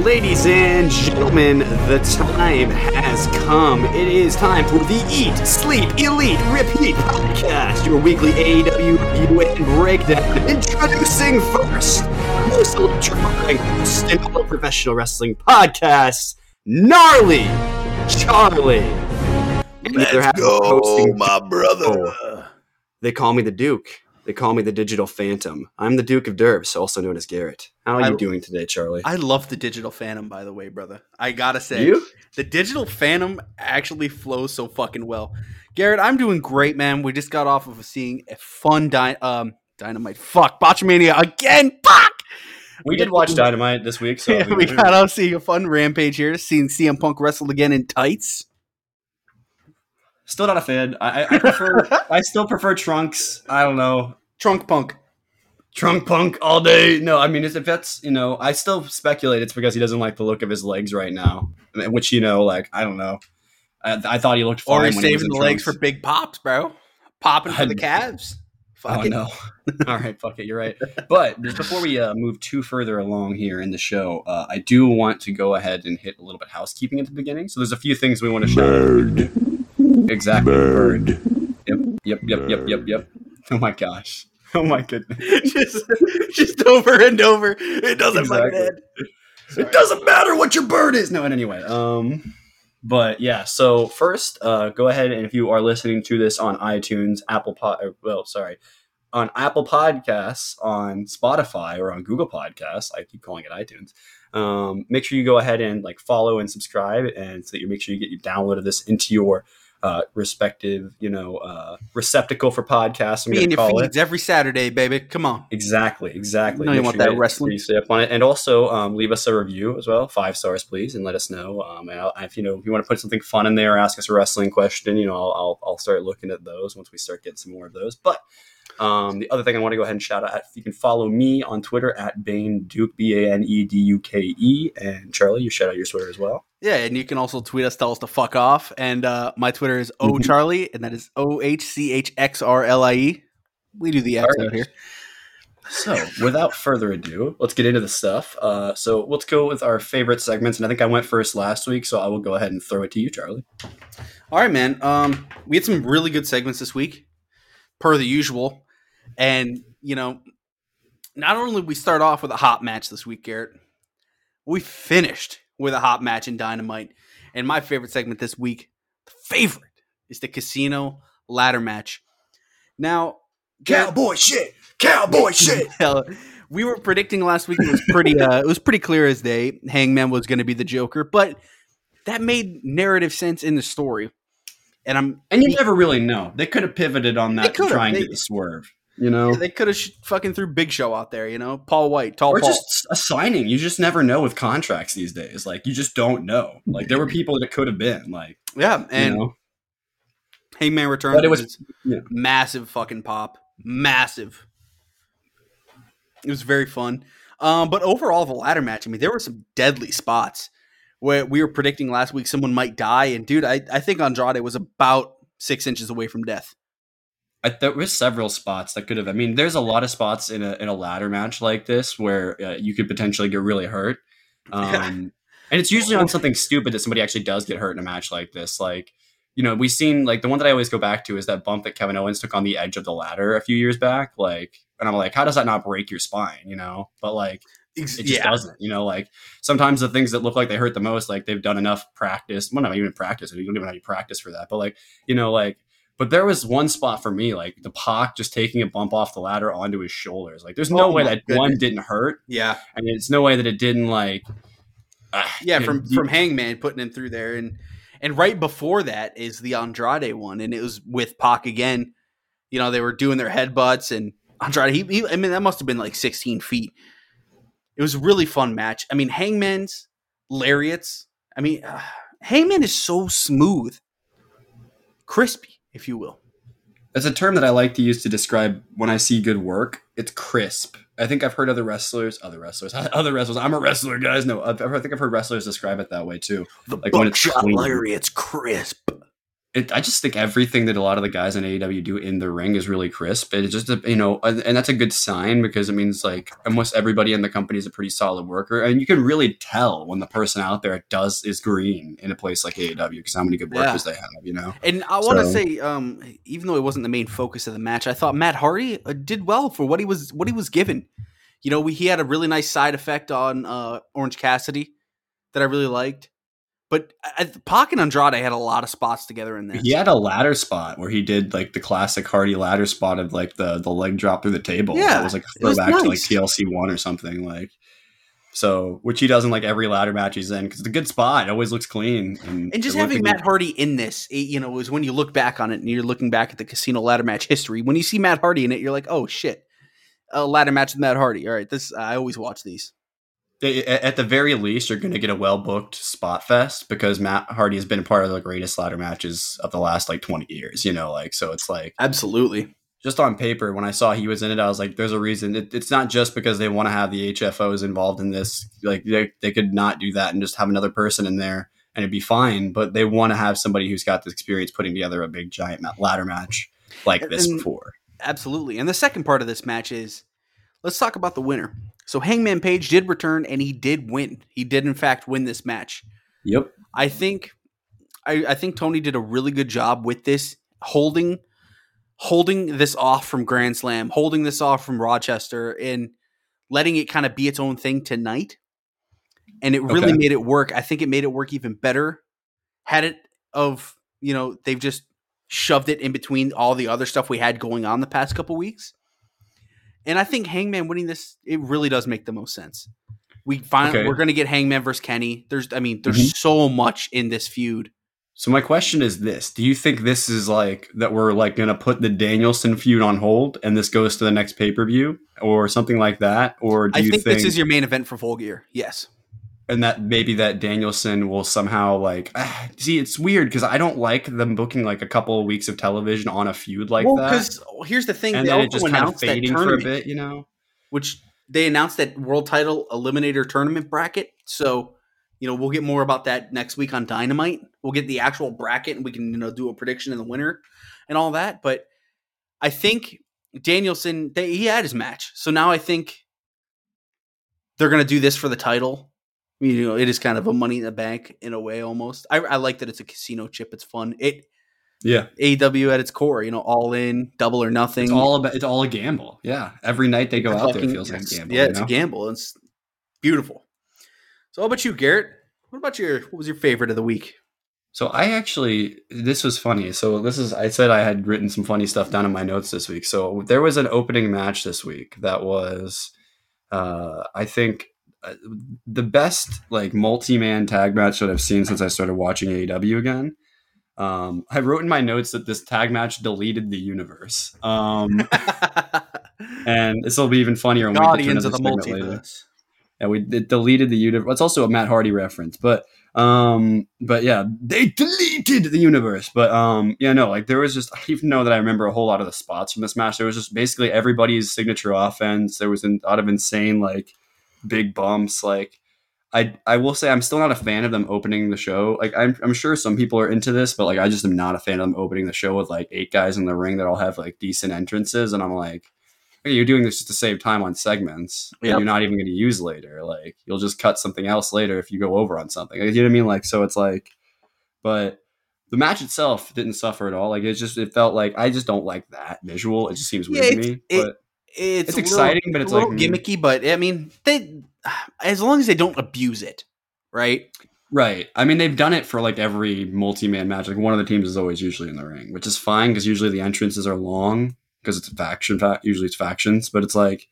Ladies and gentlemen, the time has come. It is time for the Eat, Sleep, Elite, Repeat podcast, your weekly AEW and breakdown. Introducing first, most electrifying host in all professional wrestling podcasts, Gnarly Charlie. And the other half hosting my brother. They call me the Duke. They call me the Digital Phantom. I'm the Duke of Derbs, also known as Garrett. How are I- you doing today, Charlie? I love the digital phantom, by the way, brother. I gotta say, you? the digital phantom actually flows so fucking well. Garrett, I'm doing great, man. We just got off of seeing a fun dy- um, dynamite. Fuck, Botchamania again. Fuck. We did watch Dynamite this week, so we, got out seeing a fun rampage here, seeing CM Punk wrestle again in tights. Still not a fan. I, I, I prefer. I still prefer Trunks. I don't know. Trunk Punk. Trunk Punk all day. No, I mean, if that's you know, I still speculate it's because he doesn't like the look of his legs right now, which you know, like I don't know. I, I thought he looked fine. Or he's when he was saving in the legs for big pops, bro. Popping for I- the calves. Fuck Oh it. no! All right, fuck it. You're right. But before we uh, move too further along here in the show, uh, I do want to go ahead and hit a little bit of housekeeping at the beginning. So there's a few things we want to shout. Bird. Exactly. Bird. Yep. Yep. Yep. Yep. Yep. Yep. Oh my gosh. Oh my goodness. just, just over and over. It doesn't Exactly. fucking end. It doesn't matter what your bird is. No, and anyway, um, but yeah. So first, uh, go ahead and if you are listening to this on iTunes, Apple Pod, well, sorry, on Apple Podcasts, on Spotify, or on Google Podcasts, I keep calling it iTunes. Um, make sure you go ahead and like follow and subscribe, and so that you make sure you get you downloaded this into your uh, respective, you know, uh, receptacle for podcasts. I'm going in to your call it. feeds every Saturday, baby. Come on. Exactly, exactly. you Make want sure that you- wrestling. you stay up on it, and also um, leave us a review as well, five stars, please, and let us know. Um, and I'll, if you know if you want to put something fun in there, ask us a wrestling question. You know, I'll, I'll I'll start looking at those once we start getting some more of those. But um, the other thing I want to go ahead and shout out, you can follow me on Twitter at Bane Duke B A N E D U K E, and Charlie, you shout out your Twitter as well. Yeah, and you can also tweet us, tell us to fuck off. And uh, my Twitter is O Mhm. Charlie, and that is O H C H X R L I E. We do the X out here. So, without further ado, let's get into the stuff. Uh, so, let's go with our favorite segments. And I think I went first last week, so I will go ahead and throw it to you, Charlie. All right, man. Um, we had some really good segments this week, per the usual. And you know, not only we start off with a hot match this week, Garrett, we finished with a hot match in Dynamite. And my favorite segment this week, the favorite, is the Casino Ladder match. Now, Garrett- shit! Cowboy Hell, we were predicting last week. It was pretty. Uh, it was pretty clear as day. Hangman was going to be the Joker, but that made narrative sense in the story. And I'm. And you never really know. They could have pivoted on They that to try and They- get the swerve. You know, They could have sh- fucking threw Big Show out there. You know, Paul White, tall or Paul. just a signing. You just never know with contracts these days. Like you just don't know. Like there were people that could have been. Like yeah, and you know, Hangman returned. But it was- yeah. massive fucking pop, massive. It was very fun. Um, but overall, the ladder match. I mean, there were some deadly spots where we were predicting last week someone might die, and dude, I, I think Andrade was about six inches away from death. I, there was several spots that could have. I mean, there's a lot of spots in a in a ladder match like this where uh, you could potentially get really hurt. Um, and it's usually on something stupid that somebody actually does get hurt in a match like this. Like, you know, we've seen like the one that I always go back to is that bump that Kevin Owens took on the edge of the ladder a few years back. Like, and I'm like, how does that not break your spine? You know, but like it just doesn't. You know, like sometimes the things that look like they hurt the most, like they've done enough practice. Well, not even practice. You don't even have any practice for that. But like, you know, like. But there was one spot for me, like the Pac just taking a bump off the ladder onto his shoulders. Like, there's no Oh way that one didn't hurt, yeah, and it's no way that it didn't like. Uh, yeah. you From know, from Hangman putting him through there, and and right before that is the Andrade one, and it was with Pac again. You know, they were doing their headbutts, and Andrade. He, he I mean, that must have been like 16 feet. It was a really fun match. I mean, Hangman's lariats. I mean, uh, Hangman is so smooth, crispy, if you will. It's a term that I like to use to describe when I see good work. It's crisp. I think I've heard other wrestlers, other wrestlers, other wrestlers. I'm a wrestler, guys. No, I've, I think I've heard wrestlers describe it that way too. The Like when it's buckshot lariat's crisp. It, I just think everything that a lot of the guys in AEW do in the ring is really crisp. It's just, a, you know, and and that's a good sign because it means like almost everybody in the company is a pretty solid worker. And you can really tell when the person out there does is green in a place like AEW because how many good Yeah. workers they have, you know? And I want to So- say, um, even though it wasn't the main focus of the match, I thought Matt Hardy uh, did well for what he was what he was given. You know, we, he had a really nice side effect on uh, Orange Cassidy that I really liked. But I, Pac and Andrade had a lot of spots together in this. He had a ladder spot where he did like the classic Hardy ladder spot of like the the leg drop through the table. Yeah, that was like a throwback to like. TLC one or something like. So, which he does in like every ladder match he's in because it's a good spot. It always looks clean and, And just having Matt Hardy in this, it, you know, is when you look back on it and you're looking back at the casino ladder match history. When you see Matt Hardy in it, you're like, oh shit, a ladder match with Matt Hardy. All right, this I always watch these. At the very least, you're going to get a well booked spot fest because Matt Hardy has been part of the greatest ladder matches of the last like 20 years. You know, like so it's like Absolutely. just on paper, when I saw he was in it, I was like, "There's a reason." It, it's not just because they want to have the HFOs involved in this. Like they they could not do that and just have another person in there and it'd be fine. But they want to have somebody who's got the experience putting together a big giant ladder match like this And- before. Absolutely. And the second part of this match is let's talk about the winner. So Hangman Page did return and he did win. He did in fact win this match. Yep. I think I, I think Tony did a really good job with this, holding holding this off from Grand Slam, holding this off from Rochester, and letting it kind of be its own thing tonight. And it really Okay. made it work. I think it made it work even better. Had it of, you know, they've just shoved it in between all the other stuff we had going on the past couple weeks. And I think Hangman winning this, it really does make the most sense. We finally Okay. we're gonna get Hangman versus Kenny. There's I mean, there's Mhm. so much in this feud. So my question is this: Do you think this is like that we're like going to put the Danielson feud on hold and this goes to the next pay per view or something like that, or do I you think, think, this is your main event for Full Gear. Yes. And that maybe that Danielson will somehow like ah, see? It's weird because I don't like them booking like a couple of weeks of television on a feud like well, that, because here's the thing: and they then also it just kind of announced that fading for a tournament, bit, you know? which they announced that world title eliminator tournament bracket. So, you know, we'll get more about that next week on Dynamite. We'll get the actual bracket, and we can you know do a prediction in the winner and all that. But I think Danielson, they, he had his match, so now I think they're going to do this for the title. You know, it is kind of a money in the bank in a way, almost. I, I like that it's a casino chip. It's fun. It Yeah, AW at its core, you know, all in, double or nothing. it's all about it's all a gamble. Yeah, every night they go out there, it feels like a gamble. Yeah, it's know? a gamble. It's beautiful. So, how about you, Garrett? What about your what was your favorite of the week? So I actually this was funny. So this is I said I had written some funny stuff down in my notes this week. So there was an opening match this week that was uh I think the best like multi-man tag match that I've seen since I started watching AEW again. Um I wrote in my notes that this tag match deleted the universe. Um and this will be even funnier when we get to Guardians of the multiverse. Yeah, we it deleted the universe. It's also a Matt Hardy reference, but um, but yeah, they deleted the universe. But um, yeah, no, like there was just I even know that I remember a whole lot of the spots from this match. There was just basically everybody's signature offense. There was a lot of insane like big bumps. Like I I will say I'm still not a fan of them opening the show. Like I'm I'm sure some people are into this, but like I just am not a fan of them opening the show with like eight guys in the ring that all have like decent entrances, and I'm like. Okay, you're doing this just to save time on segments that Yep. you're not even going to use later. Like you'll just cut something else later if you go over on something. Like, you know what I mean? Like so, it's like, but the match itself didn't suffer at all. Like it just it felt like I just don't like that visual. It just seems weird Yeah, to me. it- but It's, It's a little- exciting, but it's like, mm. gimmicky. But I mean, they as long as they don't abuse it, right? right, I mean they've done it for like every multi-man match. Like one of the teams is always usually in the ring, which is fine because usually the entrances are long because it's a faction. Fa- usually it's factions, but it's like.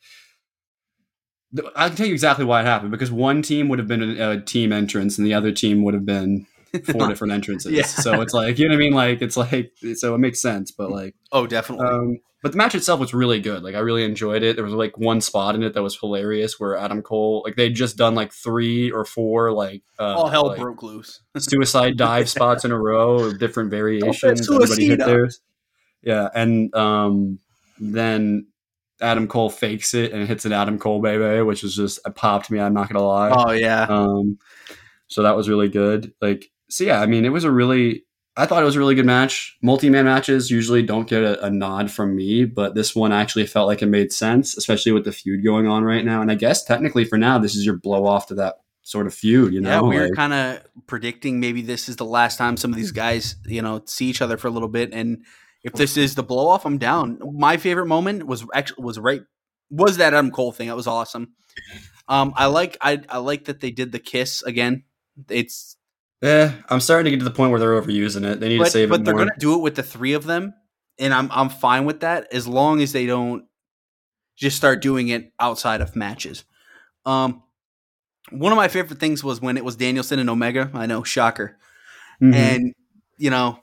I can tell you exactly why it happened because one team would have been a, a team entrance and the other team would have been four different entrances. Yeah. So it's like you know what I mean. Like it's like so it makes sense, but like Oh, definitely. um, but the match itself was really good. Like I really enjoyed it. There was like one spot in it that was hilarious where Adam Cole like they'd just done like three or four like uh, All hell like, broke loose. suicide dive spots in a row of different variations. Everybody hit theirs. Yeah, and um, then Adam Cole fakes it and hits an Adam Cole baby, which is just it popped me. I'm not gonna lie. Oh yeah. Um, so that was really good. Like, so yeah, I mean, it was a really. I thought it was a really good match. Multi man matches usually don't get a, a, nod from me, but this one actually felt like it made sense, especially with the feud going on right now. And I guess technically for now, this is your blow off to that sort of feud. You know, yeah, we were like, kind of predicting maybe this is the last time some of these guys, you know, see each other for a little bit. And if this is the blow off, I'm down. My favorite moment was actually was right was that Adam Cole thing. That was awesome. Um, I like I I like that they did the kiss again. It's yeah, I'm starting to get to the point where they're overusing it. They need but, to save but it. But they're gonna do it with the three of them, and I'm I'm fine with that as long as they don't just start doing it outside of matches. Um, one of my favorite things was when it was Danielson and Omega. I know, shocker. Mm-hmm. And you know,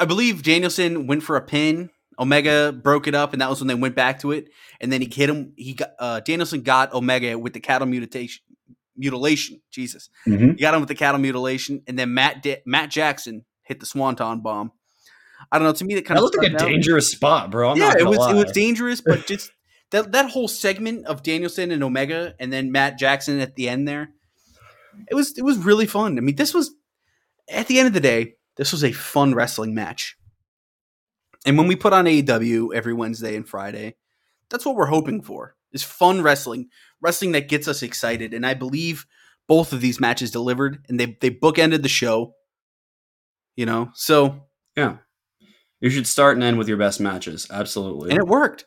I believe Danielson went for a pin. Omega broke it up, and that was when they went back to it. And then he hit him. He got uh, Danielson got Omega with the cattle mutation mutilation. Jesus, mm-hmm. you got him with the cattle mutilation, and then Matt Matt Jackson hit the Swanton bomb. I don't know. To me, that kind that of looked like a out. dangerous spot, bro. I'm yeah, it was lie. it was dangerous, but just that that whole segment of Danielson and Omega, and then Matt Jackson at the end there, it was it was really fun. I mean, this was at the end of the day, this was a fun wrestling match. And when we put on AEW every Wednesday and Friday, that's what we're hoping for is fun wrestling, wrestling that gets us excited. And I believe both of these matches delivered, and they they bookended the show. You know, so yeah, you should start and end with your best matches, absolutely, and it worked.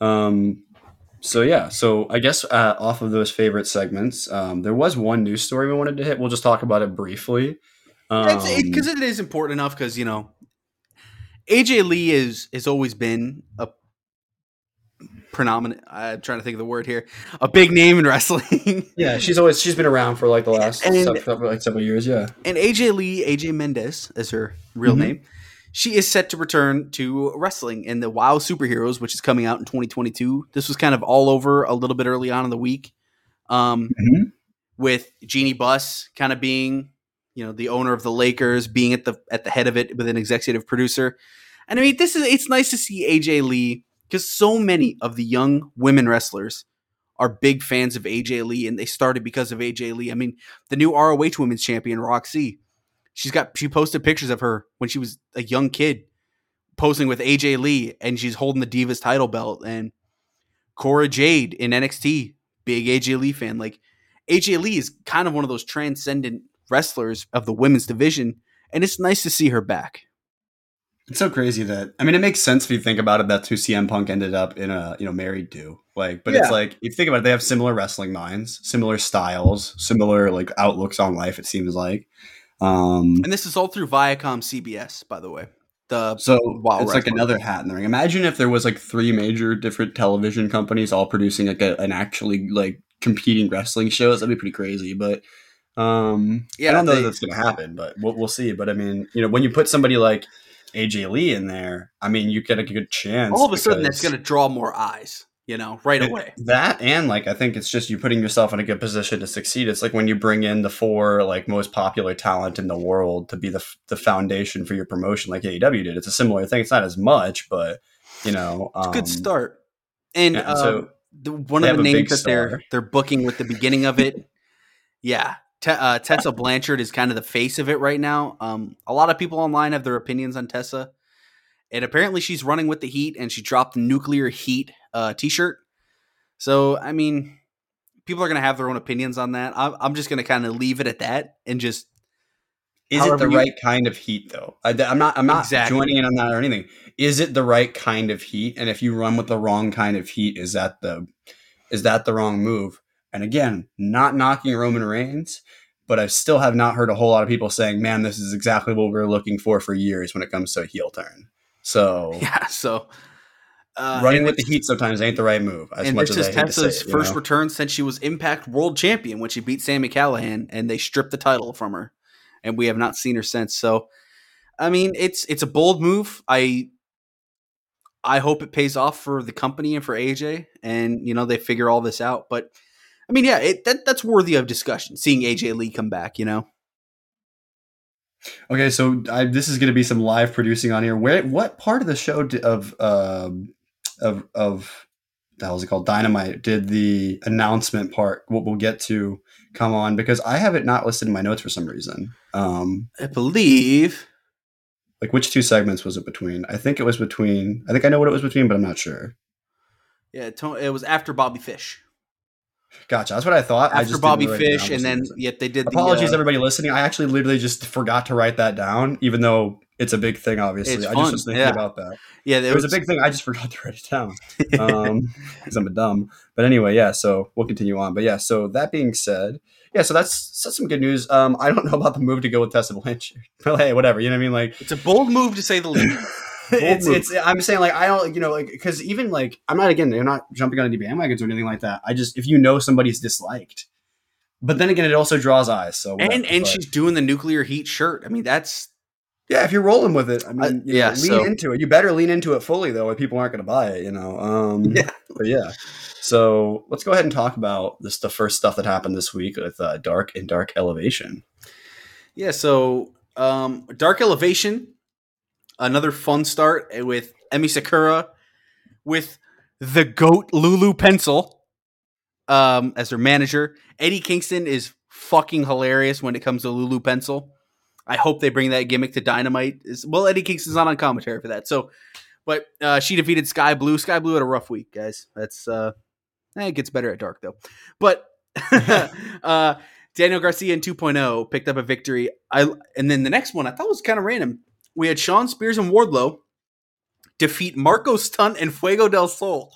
Um, so yeah, so I guess uh, off of those favorite segments, um, there was one news story we wanted to hit. We'll just talk about it briefly because um, it, it is important enough. Because you know, AJ Lee is has always been a predominant. I'm trying to think of the word here. A big name in wrestling. yeah, she's always she's been around for like the last and, several, like several years. Yeah, and AJ Lee, AJ Mendez is her real mm-hmm. name. She is set to return to wrestling in the WoW Superheroes, which is coming out in 2022. This was kind of all over a little bit early on in the week, um, mm-hmm. with Jeanie Buss kind of being, you know, the owner of the Lakers, being at the at the head of it with an executive producer. And I mean, this is it's nice to see AJ Lee because so many of the young women wrestlers are big fans of AJ Lee, and they started because of AJ Lee. I mean, the new ROH Women's Champion Rok-C, she's got she posted pictures of her when she was a young kid, posing with AJ Lee, and she's holding the Divas title belt. And Cora Jade in NXT, big AJ Lee fan. Like AJ Lee is kind of one of those transcendent wrestlers of the women's division, and it's nice to see her back. It's so crazy that I mean it makes sense if you think about it. That's who CM Punk ended up in a you know married to. Like, but yeah. it's like if you think about it, they have similar wrestling minds, similar styles, similar like outlooks on life. It seems like. Um, and this is all through Viacom CBS, by the way. The so wow, it's like another hat in the ring. Imagine if there was like three major different television companies all producing like a, an actually like competing wrestling shows. That'd be pretty crazy. But um, yeah, I don't know they, that's gonna happen, but we'll, we'll see. But I mean, you know, when you put somebody like AJ Lee in there, I mean, you get a good chance. All of a sudden, that's going to draw more eyes, you know, right away. That and like, I think it's just you putting yourself in a good position to succeed. It's like when you bring in the four like most popular talent in the world to be the the foundation for your promotion, like AEW did. It's a similar thing. It's not as much, but you know, um, good start. And yeah, so um, the, one of the names that star. they're they're booking with the beginning of it, yeah, Te- uh, Tessa Blanchard is kind of the face of it right now. Um, a lot of people online have their opinions on Tessa, and apparently she's running with the heat, and she dropped the nuclear heat uh, T-shirt. So I mean, people are going to have their own opinions on that. I'm, I'm just going to kind of leave it at that and just. Is it the you... right kind of heat though? I, am not. I'm not exactly. joining in on that or anything. Is it the right kind of heat? And if you run with the wrong kind of heat, is that the is that the wrong move? And again, not knocking Roman Reigns, but I still have not heard a whole lot of people saying, "Man, this is exactly what we are looking for for years when it comes to a heel turn." So yeah, so uh, running with the heat sometimes ain't the right move. As and much this as is Tessa's first know? return since she was Impact World Champion when she beat Sami Callihan, and they stripped the title from her, and we have not seen her since. So, I mean, it's it's a bold move. I I hope it pays off for the company and for AJ, and you know they figure all this out, but I mean, yeah, it, that that's worthy of discussion. Seeing AJ Lee come back, you know. Okay, so I, this is going to be some live producing on here. Where, what part of the show of um, of of the hell is it called? Dynamite did the announcement part. What we'll get to come on because I have it not listed in my notes for some reason. Um, I believe. Like which two segments was it between? I think it was between. I think I know what it was between, but I'm not sure. Yeah, it was after Bobby Fish. Gotcha. That's what I thought. After I just Bobby Fish, and then yet they did. Apologies, the, uh, everybody listening. I actually literally just forgot to write that down, even though it's a big thing. Obviously, I just was thinking yeah. about that. Yeah, It was a big thing. I just forgot to write it down because I'm a dumb. But anyway, yeah. So we'll continue on. But yeah. So that being said, yeah. So that's that's some good news. Um, I don't know about the move to go with Tessa Blanchard, but hey, whatever. You know what I mean? Like It's a bold move to say the least. It's, move. it's I'm saying like I don't you know like because even like I'm not again they're not jumping on any bandwagons or anything like that. I just if you know somebody's disliked, but then again it also draws eyes. So and whatever, and but- she's doing the nuclear heat shirt. I mean, that's yeah if you're rolling with it, I mean yeah, know, lean so- into it. You better lean into it fully though, or people aren't going to buy it. You know. Um, Yeah. But yeah. So let's go ahead and talk about this the first stuff that happened this week with uh, Dark and Dark Elevation. yeah. So, um, Dark Elevation, another fun start with Emi Sakura, with the goat Lulu Pencil, um, as their manager. Eddie Kingston is fucking hilarious when it comes to Lulu Pencil. I hope they bring that gimmick to Dynamite. Well, Eddie Kingston's not on commentary for that, so. But uh, she defeated Sky Blue. Sky Blue had a rough week, guys. That's uh, eh, it gets better at dark though. But uh, Daniel Garcia in 2.0 picked up a victory. I and then the next one I thought was kind of random. We had Shawn Spears and Wardlow defeat Marco Stunt and Fuego del Sol.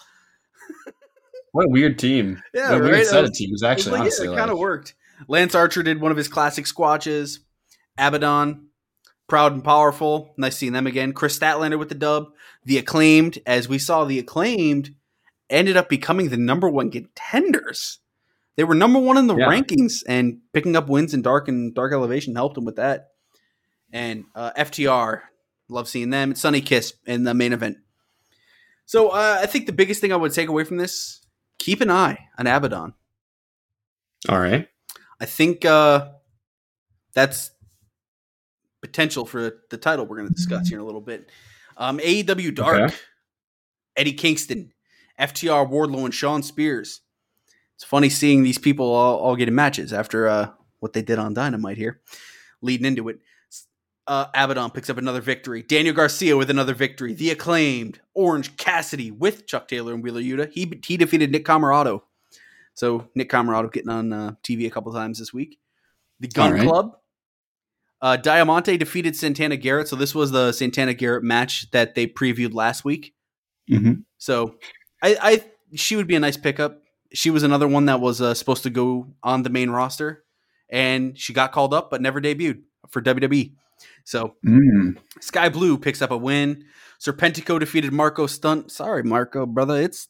What a weird team. Yeah, What a right? weird set of teams. Was Actually, like, honestly, yeah, it like- kind of worked. Lance Archer did one of his classic squatches. Abaddon, proud and powerful. Nice seeing them again. Kris Statlander with the dub. The acclaimed, as we saw, the acclaimed ended up becoming the number one contenders. They were number one in the Yeah. rankings, and picking up wins in dark and dark elevation helped them with that. And uh, FTR, love seeing them. Sonny Kiss in the main event. So uh, I think the biggest thing I would take away from this: keep an eye on Abaddon. All right. I think uh, that's potential for the title we're going to discuss here in a little bit. Um, AEW Dark, Okay. Eddie Kingston, FTR Wardlow, and Shawn Spears. It's funny seeing these people all, all get in matches after uh, what they did on Dynamite here, leading into it. Uh, Abaddon picks up another victory. Daniel Garcia with another victory. The acclaimed Orange Cassidy with Chuck Taylor and Wheeler Yuta. He he defeated Nick Comoroto. So Nick Comoroto getting on uh, TV a couple times this week. The Gunn right. Club. Uh, Diamante defeated Santana Garrett. So this was the Santana Garrett match that they previewed last week. Mm-hmm. So I, I she would be a nice pickup. She was another one that was uh, supposed to go on the main roster, and she got called up but never debuted for WWE. So Mm. Sky Blue picks up a win. Serpentico defeated Marco Stunt. Sorry, Marco, brother, it's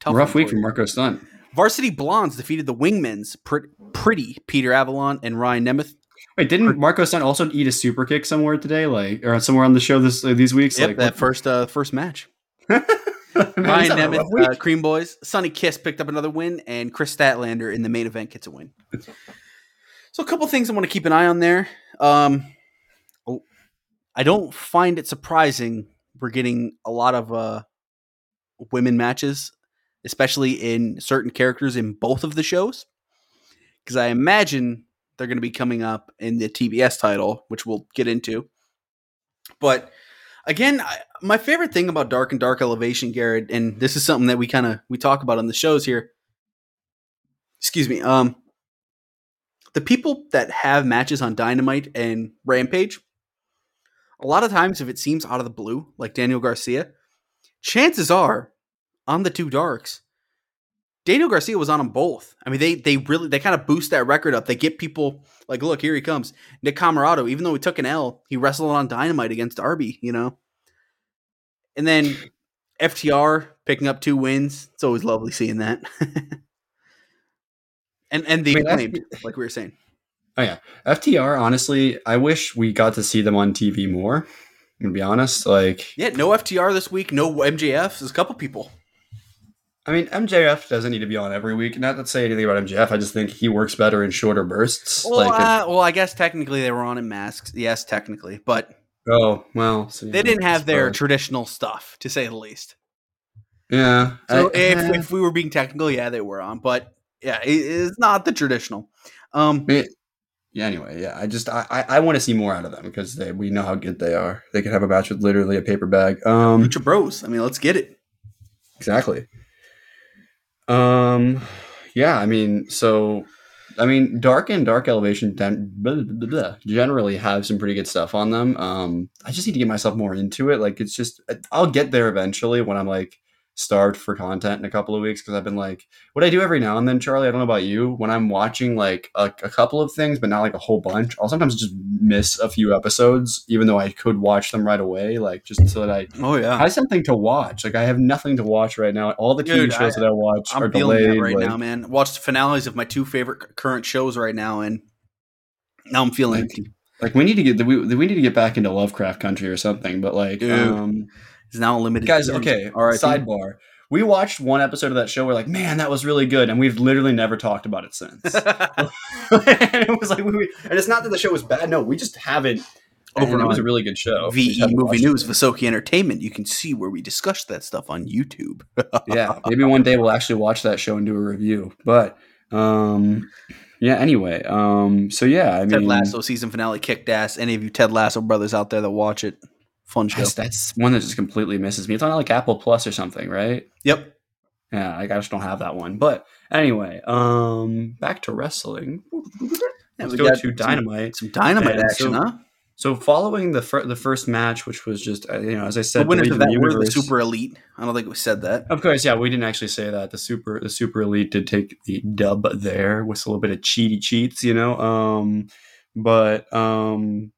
tough. Rough week for. Marco Stunt. Varsity Blondes defeated the Wingmen's Pret- pretty Peter Avalon and Ryan Nemeth. Wait, didn't Marco Stunt also eat a super kick somewhere today, like or somewhere on the show this uh, these weeks? Yep, like that first uh, first match. Ryan he's having a rough Nemeth, uh, Cream Boys, Sonny Kiss picked up another win, and Kris Statlander in the main event gets a win. So a couple things I want to keep an eye on there. Um, I don't find it surprising we're getting a lot of uh, women matches, especially in certain characters in both of the shows, because I imagine they're going to be coming up in the TBS title, which we'll get into. But again, I, my favorite thing about Dark and Dark Elevation, Garrett, and this is something that we kind of we talk about on the shows here. Excuse me. Um, the people that have matches on Dynamite and Rampage, a lot of times, if it seems out of the blue, like Daniel Garcia, chances are on the two darks. Daniel Garcia was on them both. I mean, they they really they kind of boost that record up. They get people like, look, here he comes. Nick Comoroto, even though he took an L, he wrestled on Dynamite against Darby, you know. And then FTR picking up two wins. It's always lovely seeing that. and and the I mean, acclaimed, like we were saying. FTR, honestly, I wish we got to see them on TV more. I'm gonna be honest. Like, Yeah, no FTR this week, no MJF. There's a couple people. I mean, MJF doesn't need to be on every week. Not to say anything about MJF. I just think he works better in shorter bursts. Well, like, uh, well, I guess technically they were on in masks. Yes, technically, but oh well, so, they yeah, didn't have their suppose. traditional stuff, to say the least. Yeah. So I- if, eh, if we were being technical, yeah, they were on, but yeah, it, it's not the traditional. Um, it- yeah. Anyway, yeah. I just I I, I want to see more out of them because they we know how good they are. They could have a match with literally a paper bag. Um. Lucha Bros. I mean, let's get it. Exactly. Um, yeah, I mean, so, I mean, Dark and Dark Elevation den- blah, blah, blah, generally have some pretty good stuff on them. Um, I just need to get myself more into it. Like, it's just, I'll get there eventually when I'm like starved for content in a couple of weeks because I've been like, what I do every now and then, Charlie, I don't know about you, when I'm watching like a, a couple of things, but not like a whole bunch, I'll sometimes just miss a few episodes, even though I could watch them right away, like just so that I Oh yeah, I have something to watch. Like I have nothing to watch right now. All the TV Dude, shows I- that I watch I'm are feeling delayed. right like, now, man. Watched the finales of my two favorite current shows right now, and now I'm feeling Like, like we need to get we, we need to get back into Lovecraft Country or something. But like, Dude. um, It's now a limited. guys, okay. all right. Sidebar: We watched one episode of that show. We're like, man, that was really good, and we've literally never talked about it since. and it was like, we, and it's not that the show was bad. No, we just haven't. Over it was a really good show. VE Movie News, it. Visoki Entertainment. You can see where we discussed that stuff on YouTube. yeah, maybe one day we'll actually watch that show and do a review. But um, yeah. Anyway, um, so yeah, I mean, Ted Lasso season finale kicked ass. Any of you Ted Lasso brothers out there that watch it, fun show. That's, that's one that just completely misses me. It's on like Apple Plus or something, right? Yep. Yeah, I just don't have that one. But anyway, um, back to wrestling. Let's we go got to Dynamite. Some dynamite And action, so- huh? So following the fir- the first match, which was just uh, you know as I The said, winners Believe of in that were the super elite. I don't think we said that. Of course, yeah, we didn't actually say that. The super the super elite did take the dub there with a little bit of cheaty cheats, you know. Um, but um,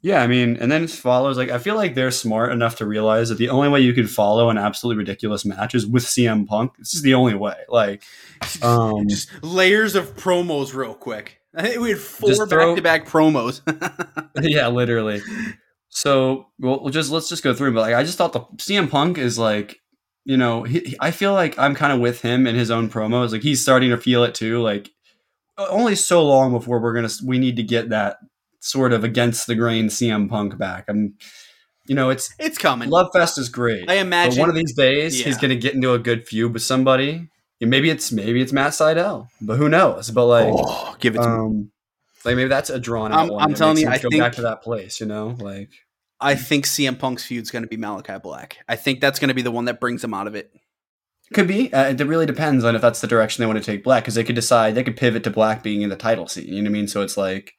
yeah, I mean, and then it follows like I feel like they're smart enough to realize that the only way you could follow an absolutely ridiculous match is with CM Punk. This is the only way. Like, um, Just layers of promos, real quick. I think we had four Just throw- back-to-back promos. yeah, literally. So, well, we'll just let's just go through. But like, I just thought the CM Punk is like, you know, he, he- I feel like I'm kind of with him in his own promos. Like, he's starting to feel it too. Like, only so long before we're gonna we need to get that sort of against the grain CM Punk back. I'm, you know, it's it's coming. Love Fest is great. I imagine. one of these days, he's gonna get into a good feud with somebody. Maybe it's maybe it's Matt Sydal, but who knows? But like, oh, give it to me. um, like maybe that's a drawn out I'm- one. I'm telling you, I to go think- back to that place. You know, like I think CM Punk's feud is going to be Malakai Black. I think that's going to be the one that brings him out of it. could be. Uh, it really depends on if that's the direction they want to take Black, because they could decide they could pivot to Black being in the title scene. You know what I mean? So it's like,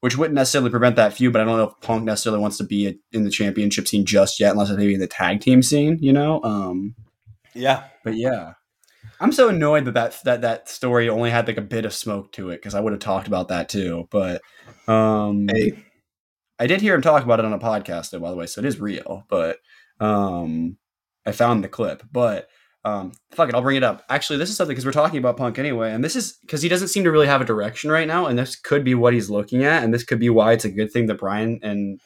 which wouldn't necessarily prevent that feud, but I don't know if Punk necessarily wants to be in the championship scene just yet, unless it's maybe in the tag team scene. You know? Um, Yeah. but yeah. I'm so annoyed that that that, that story only had like a bit of smoke to it because I would have talked about that too. But um, Hey, I did hear him talk about it on a podcast, though, by the way, so it is real. But um, I found the clip. But um, fuck it, I'll bring it up. Actually, this is something because we're talking about Punk anyway, and this is because he doesn't seem to really have a direction right now, and this could be what he's looking at, and this could be why it's a good thing that Bryan and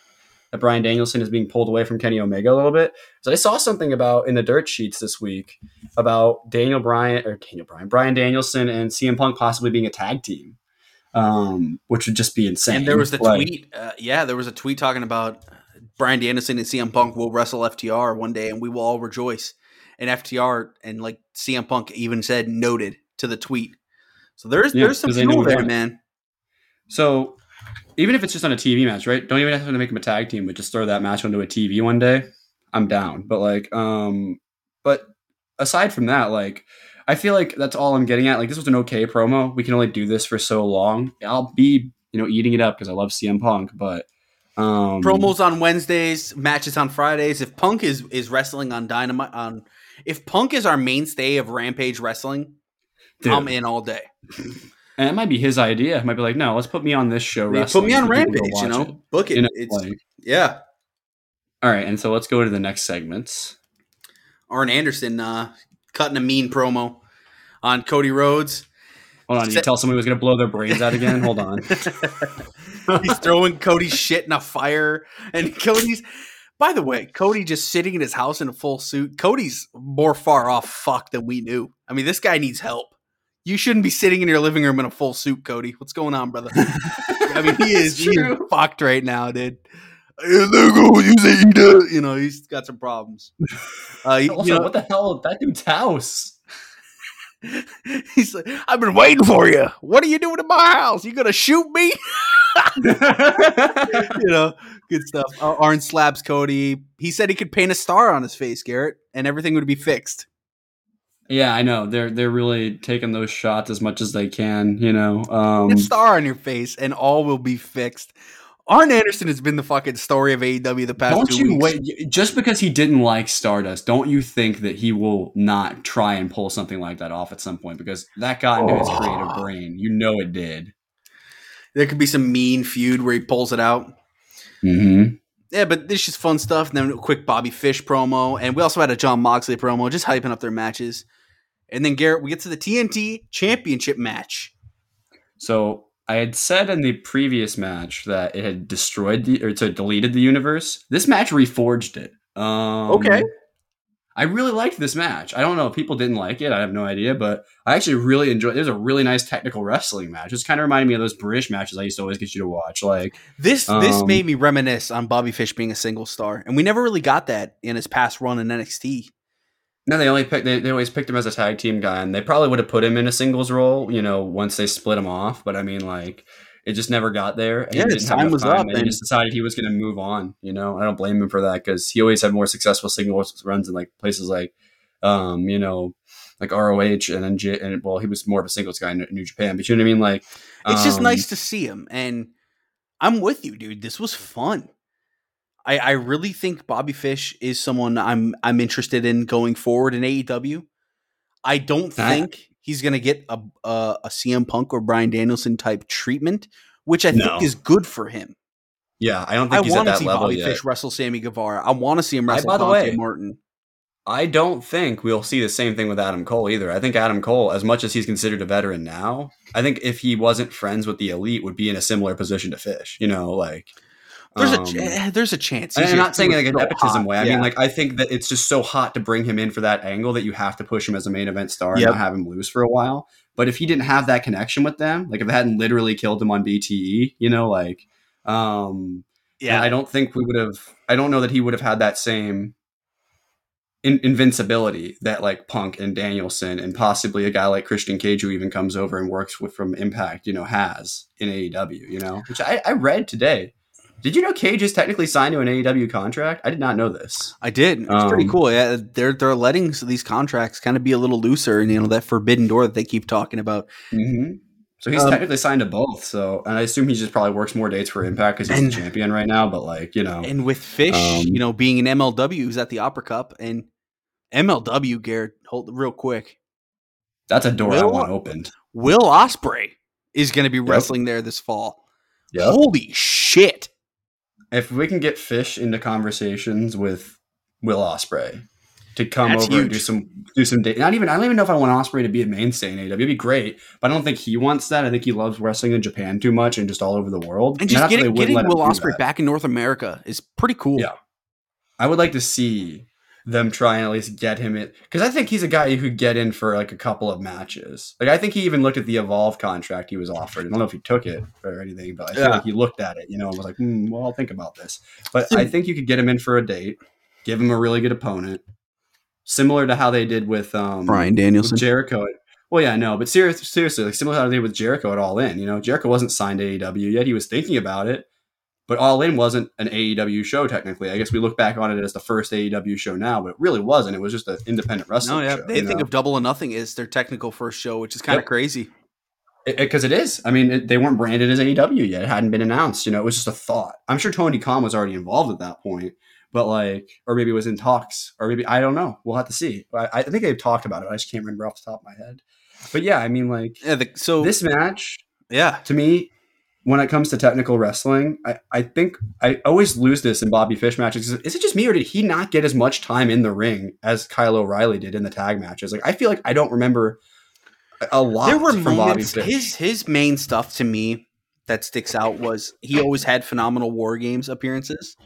that Bryan Danielson is being pulled away from Kenny Omega a little bit. So I saw something about in the dirt sheets this week about Daniel Bryan or Daniel Bryan, Brian Danielson and CM Punk possibly being a tag team. Um, which would just be insane. and there was the Like- tweet. Uh, yeah, there was a tweet talking about Bryan Danielson and CM Punk will wrestle FTR one day, and we will all rejoice. And FTR and like CM Punk even said noted to the tweet. So there's Yeah, there's some fuel there, man. So even if it's just on a TV match, right? Don't even have to make them a tag team, but just throw that match onto a TV one day. I'm down. But like, um, but aside from that, like, I feel like that's all I'm getting at. Like, this was an okay promo. We can only do this for so long. I'll be, you know, eating it up because I love CM Punk, but um, Promos on Wednesdays, matches on Fridays. If Punk is is wrestling on Dynamite on, if Punk is our mainstay of Rampage wrestling, dude, I'm in all day. and it might be his idea. It might be like, no, let's put me on this show. Yeah, wrestling put me on so people go Rampage, you know, it. book it. You know, it's like- yeah. all right, and so let's go to the next segments. Arn Anderson uh, cutting a mean promo on Cody Rhodes. Hold on, you tell somebody was going to blow their brains out again. Hold on. He's throwing Cody's shit in a fire, and Cody's. By the way, Cody just sitting in his house in a full suit. Cody's more far off fuck than we knew. I mean, this guy needs help. You shouldn't be sitting in your living room in a full suit, Cody. What's going on, brother? I mean, he is, he is fucked right now, dude. You say he does. You know, he's got some problems. Uh, he- Also, you know, what the hell? That dude's house. he's like, I've been waiting for you. What are you doing in my house? You gonna shoot me? you know, good stuff. Uh, Arn slaps Cody. He said he could paint a star on his face, Garrett, and everything would be fixed. yeah, I know. They're they're really taking those shots as much as they can. You know. Um, Get a star on your face, and all will be fixed. Arn Anderson has been the fucking story of AEW the past don't you weeks. wait? Just because he didn't like Stardust, don't you think that he will not try and pull something like that off at some point? Because that got into his creative Oh. brain. You know it did. There could be some mean feud where he pulls it out. Mm-hmm. Yeah, but this is fun stuff. And then a quick Bobby Fish promo, and we also had a Jon Moxley promo, just hyping up their matches. And then Garrett, we get to the TNT Championship match. So I had said in the previous match that it had destroyed the or so deleted the universe. This match reforged it. Um, Okay. I really liked this match. I don't know if people didn't like it. I have no idea, but I actually really enjoyed. It was a really nice technical wrestling match. It's kind of reminded me of those British matches I used to always get you to watch. Like, This this Um, made me reminisce on Bobby Fish being a single star, and we never really got that in his past run in NXT. no, they only picked. They, they always picked him as a tag team guy, and they probably would have put him in a singles role. You know, once they split him off. But I mean, like, it just never got there. and Yeah, his time was up, and he just decided he was going to move on. You know, I don't blame him for that because he always had more successful singles runs in like places like, um, you know, like ROH and then J- and well, he was more of a singles guy in New Japan. But you know what I mean? Like, It's just um, nice to see him, and I'm with you, dude. This was fun. I, I really think Bobby Fish is someone I'm I'm interested in going forward in AEW. I don't I- think he's gonna get a, a a CM Punk or Bryan Danielson type treatment, which I No. think is good for him. Yeah, I don't I think he's at to that see level Bobby yet. Fish wrestle Sammy Guevara. I want to see him I- wrestle by the Dante way, Martin. I don't think we'll see the same thing with Adam Cole either. I think Adam Cole, as much as he's considered a veteran now, I think if he wasn't friends with the elite, would be in a similar position to Fish. You know, like There's um, a ch- eh, there's a chance. He's I'm not saying he like was an nepotism hot. way. I Yeah. mean, like I think that it's just so hot to bring him in for that angle that you have to push him as a main event star and not have him lose for a while. But if he didn't have that connection with them, like if they hadn't literally killed him on BTE, you know, like um yeah, I don't think we would have. I don't know that he would have had that same in, invincibility that like Punk and Danielson and possibly a guy like Christian Cage who even comes over and works with from Impact, you know, has in AEW. You know, which I, I read today. Did you know Cage is technically signed to an AEW contract? I did not know this. I did. It's pretty Um, cool. Yeah, they're they're letting these contracts kind of be a little looser, and you know that forbidden door that they keep talking about. Mm-hmm. So he's Um, technically signed to both. So, and I assume he just probably works more dates for Impact because he's And- the champion right now. But like, you know, And with Fish, Um, you know, being an MLW, who's at the Opera Cup, and MLW, Garrett, hold real quick. that's a door I want opened. Will Ospreay is going to be wrestling there this fall. Yep. Holy shit! If we can get Fish into conversations with Will Ospreay to come That's over and do some do some date. Not even I don't even know if I want Ospreay to be a mainstay in AEW. It'd be great, but I don't think he wants that. I think he loves wrestling in Japan too much and just all over the world. And just that's why they getting, getting Will Ospreay back in North America is pretty cool. Yeah. I would like to see them try and at least get him in because I think he's a guy who could get in for like a couple of matches. Like I think he even looked at the Evolve contract he was offered. I don't know if he took it or anything, but I feel Yeah. like he looked at it, you know, and was like, hmm, "Well, I'll think about this." But I think you could get him in for a date, give him a really good opponent, similar to how they did with um, Bryan with Danielson. Jericho. Well, yeah, no, but serious, seriously, like similar to how they did with Jericho at All In. You know, Jericho wasn't signed to AEW yet; he was thinking about it. But All In wasn't an AEW show technically. I guess we look back on it as the first AEW show now, but it really wasn't. It was just an independent wrestling no, yeah, show. they think know? of Double or Nothing as their technical first show, which is kind of Yep. crazy. because it, is. I mean, it, they weren't branded as AEW yet; it hadn't been announced. You know, it was just a thought. I'm sure Tony Khan was already involved at that point, but like, or maybe it was in talks, or maybe I don't know. We'll have to see. I, I think they've talked about it. I just can't remember off the top of my head. But yeah, I mean, like Yeah, the, so this match yeah, to me, when it comes to technical wrestling, I, I think I always lose this in Bobby Fish matches. Is it just me or did he not get as much time in the ring as Kyle O'Reilly did in the tag matches? Like I feel like I don't remember a- lot there were from Bobby. Fish. His his main stuff to me that sticks out was he always had phenomenal War Games appearances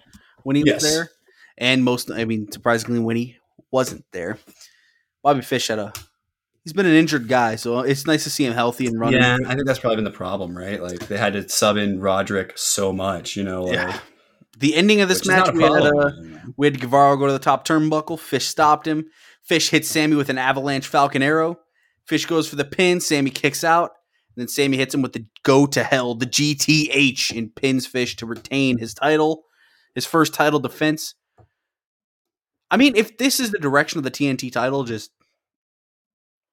when he Yes. was there, and most I mean surprisingly when he wasn't there, Bobby Fish had a. He's been an injured guy, so it's nice to see him healthy and running. yeah, I think that's probably been the problem, right? Like they had to sub in Roderick so much, you know. Like, Yeah. The ending of this Which is not match, we had, uh, we had Guevara go to the top turnbuckle. Fish stopped him. Fish hits Sammy with an avalanche falcon arrow. Fish goes for the pin. Sammy kicks out. And then Sammy hits him with the go to hell, the GTH, and pins Fish to retain his title, his first title defense. I mean, if this is the direction of the TNT title, just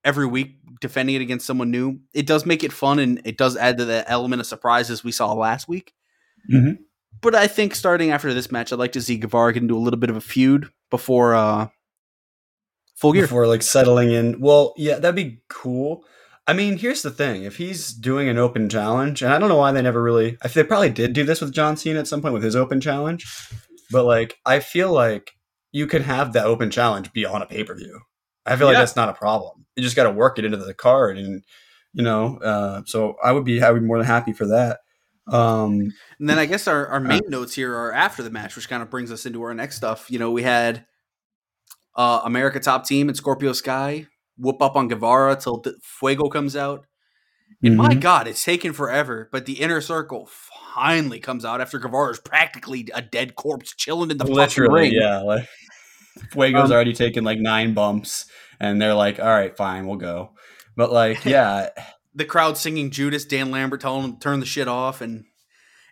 every week defending it against someone new, it does make it fun and it does add to the element of surprises we saw last week. Mhm. But I think starting after this match, I'd like to see Guevara get into a little bit of a feud before uh, full gear. before like settling in. Well, yeah, that'd be cool. I mean, here's the thing: if he's doing an open challenge, and I don't know why they never really, I they probably did do this with John Cena at some point with his open challenge, but like, I feel like you can have that open challenge be on a pay per view. I feel like Yeah. that's not a problem. You just got to work it into the card, and you know, uh, so I would be, I would be more than happy for that. Um, And then I guess our, our main notes here are after the match, which kind of brings us into our next stuff. You know, we had uh, America Top Team and Scorpio Sky whoop up on Guevara till Fuego comes out. And my mhm. God, it's taken forever, but the inner circle finally comes out after Guevara's practically a dead corpse chilling in the fucking literally, ring. yeah, like Fuego's Um, already taken like nine bumps, and they're like, "All right, fine, we'll go." But like, yeah, The crowd singing Judas, Dan Lambert telling him to turn the shit off, and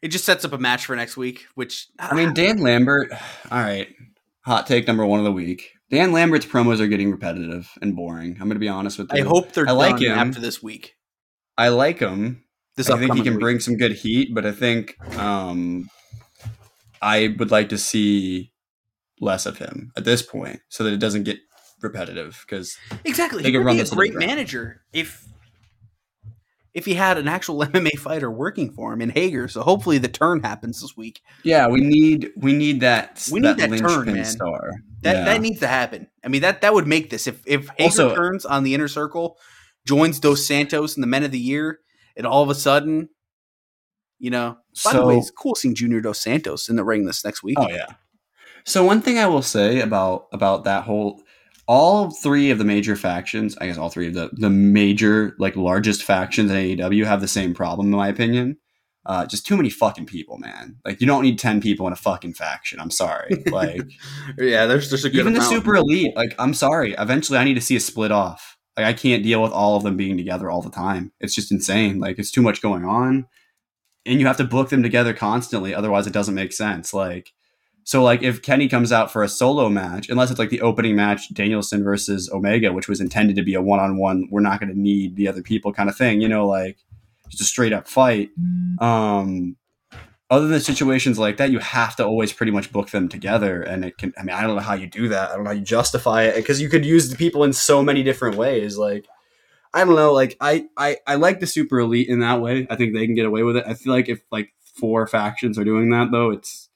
it just sets up a match for next week. Which I mean, Dan Lambert. All right, hot take number one of the week. Dan Lambert's promos are getting repetitive and boring. I'm going to be honest with you. I hope they're I like him. after this week. I like him. This I think he can week. bring some good heat, but I think um, I would like to see less of him at this point, so that it doesn't get repetitive. Because Exactly. They He could would run be a great manager if if he had an actual MMA fighter working for him in Hager. So hopefully the turn happens this week. yeah, we need we need that. We need that turn, man. Star. That Yeah. that needs to happen. I mean that that would make this if if Hager Also- turns on the inner circle, joins Dos Santos and the Men of the Year, and all of a sudden, you know. By the way, it's cool seeing Junior Dos Santos in the ring this next week. Oh yeah. So one thing I will say about about that whole all three of the major factions, I guess all three of the the major like largest factions in AEW have the same problem in my opinion. Uh, just too many fucking people, man. Like you don't need ten people in a fucking faction. I'm sorry. Like yeah, there's there's a good even the amount. super elite. Like I'm sorry. Eventually, I need to see a split off. Like I can't deal with all of them being together all the time. It's just insane. Like it's too much going on, and you have to book them together constantly. Otherwise, it doesn't make sense. Like so, like if Kenny comes out for a solo match, unless it's like the opening match, Danielson versus Omega, which was intended to be a one on one. We're not going to need the other people kind of thing. You know, like just a straight up fight. Um, other than situations like that, you have to always pretty much book them together. And it can, I mean, I don't know how you do that. I don't know how you justify it because you could use the people in so many different ways. Like, I don't know. Like, I, I, I like the super elite in that way. I think they can get away with it. I feel like if like four factions are doing that though, it's,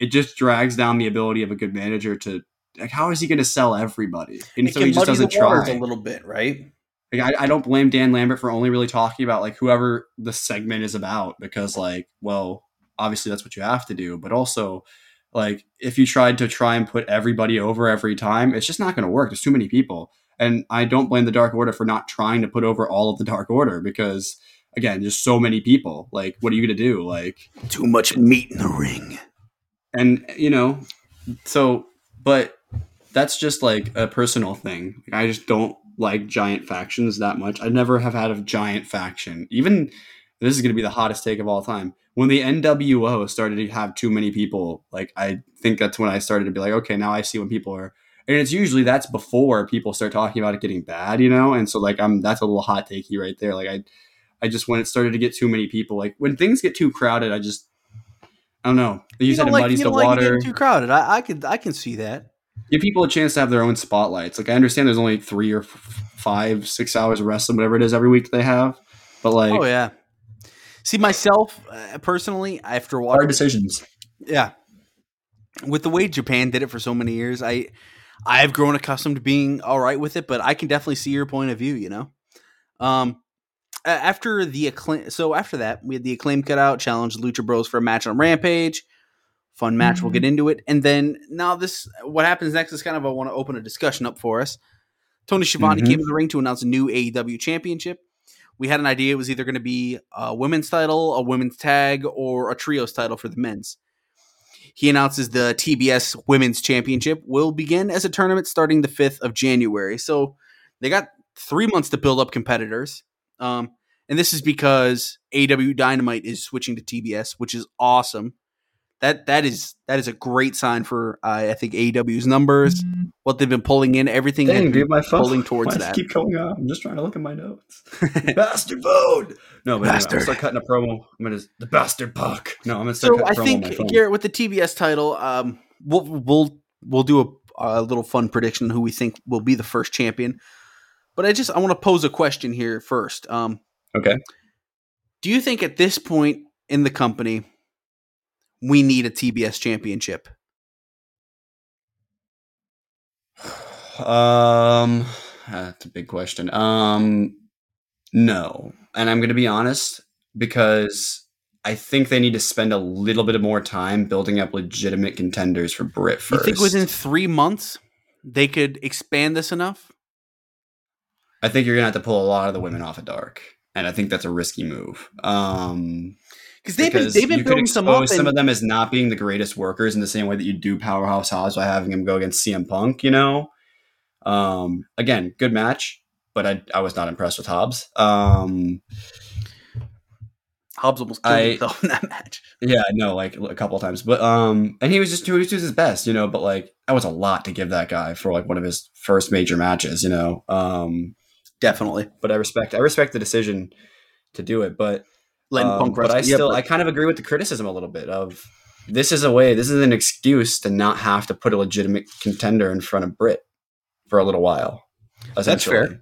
it just drags down the ability of a good manager to, like, how is he going to sell everybody? And it so can he just doesn't the try. a little bit, right? Like, I, I don't blame Dan Lambert for only really talking about like whoever the segment is about because like well obviously that's what you have to do but also like if you tried to try and put everybody over every time it's just not going to work there's too many people and I don't blame the Dark Order for not trying to put over all of the Dark Order because again there's so many people like what are you going to do like Too much meat in the ring. And you know so but that's just like a personal thing. I just don't like giant factions that much. I never have had a giant faction. Even this is going to be the hottest take of all time. When the nwo started to have too many people like i think that's when i started to be like okay now i see when people are and it's usually that's before people start talking about it getting bad you know? And so like i'm that's a little hot takey right there. Like i i just when it started to get too many people like when things get too crowded i just I don't know. You, said don't it like, muddies you the like water. too crowded. I, I could I can see that. give people a chance to have their own spotlights. Like I understand there's only three or f- five, six hours of wrestling, whatever it is, every week they have. But like oh yeah. See myself uh, personally, after hard watching, decisions. yeah, with the way Japan did it for so many years, I I've grown accustomed to being all right with it. But I can definitely see your point of view. You know, um, a- after the acclaim, so after that we had the acclaim cutout challenge Lucha Bros for a match on Rampage. Fun match. We'll get into it, and then now this what happens next is kind of I want to open a discussion up for us. Tony Schiavone Mhm. came to the ring to announce a new AEW championship. We had an idea it was either going to be a women's title, a women's tag, or a trios title for the men's. he announces the TBS Women's Championship will begin as a tournament starting the 5th of January. So they got three months to build up competitors. Um, and this is because AW Dynamite is switching to TBS, which is awesome. That that is that is a great sign for uh, I think AEW's numbers, what they've been pulling in, everything Dang, dude, my phone pulling towards that. Keep going off. I'm just trying to look at my notes. bastard phone. No, but anyway, I'm Bastard. start cutting a promo. I'm gonna the bastard puck. No, I'm gonna start So I cutting a promo think on my phone. Garrett with the TBS title, um, we'll we'll we'll do a, a little fun prediction who we think will be the first champion. But I just I want to pose a question here first. Um, okay. do you think at this point in the company we need a TBS championship? Um, that's a big question. Um, no, and I'm going to be honest because I think they need to spend a little bit of more time building up legitimate contenders for Britt You think within three months they could expand this enough? I think you're going to have to pull a lot of the women off of Dark, and I think that's a risky move. Um, Because they've been because they've been building some up. expose some of them as not being the greatest workers in the same way that you do Powerhouse Hobbs by having him go against CM Punk. You know, um, again, good match, but I I was not impressed with Hobbs. Um, Hobbs almost killed I- himself in that match. yeah, no, like a couple of times, but um, and he was just doing he was doing his best, you know. But like that was a lot to give that guy for like one of his first major matches, you know. Um, Definitely but I respect I respect the decision to do it, but letting Um, Punk but I still, I kind of agree with the criticism a little bit of this is a way, this is an excuse to not have to put a legitimate contender in front of Britt for a little while. That's fair.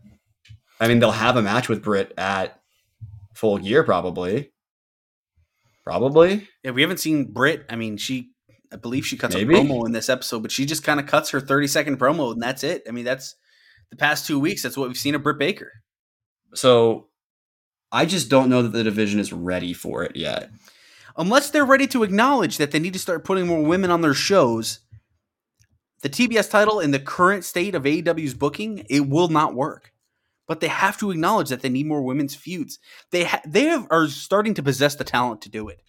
I mean, they'll have a match with Britt at full gear, probably. Probably. Yeah, we haven't seen Britt. I mean, she, I believe she cuts Maybe. a promo in this episode, but she just kind of cuts her 30 second promo and that's it. I mean, that's the past two weeks. That's what we've seen of Britt Baker. So I just don't know that the division is ready for it yet. Unless they're ready to acknowledge that they need to start putting more women on their shows, the TBS title in the current state of AEW's booking, it will not work. But they have to acknowledge that they need more women's feuds. They ha- they have, are starting to possess the talent to do it.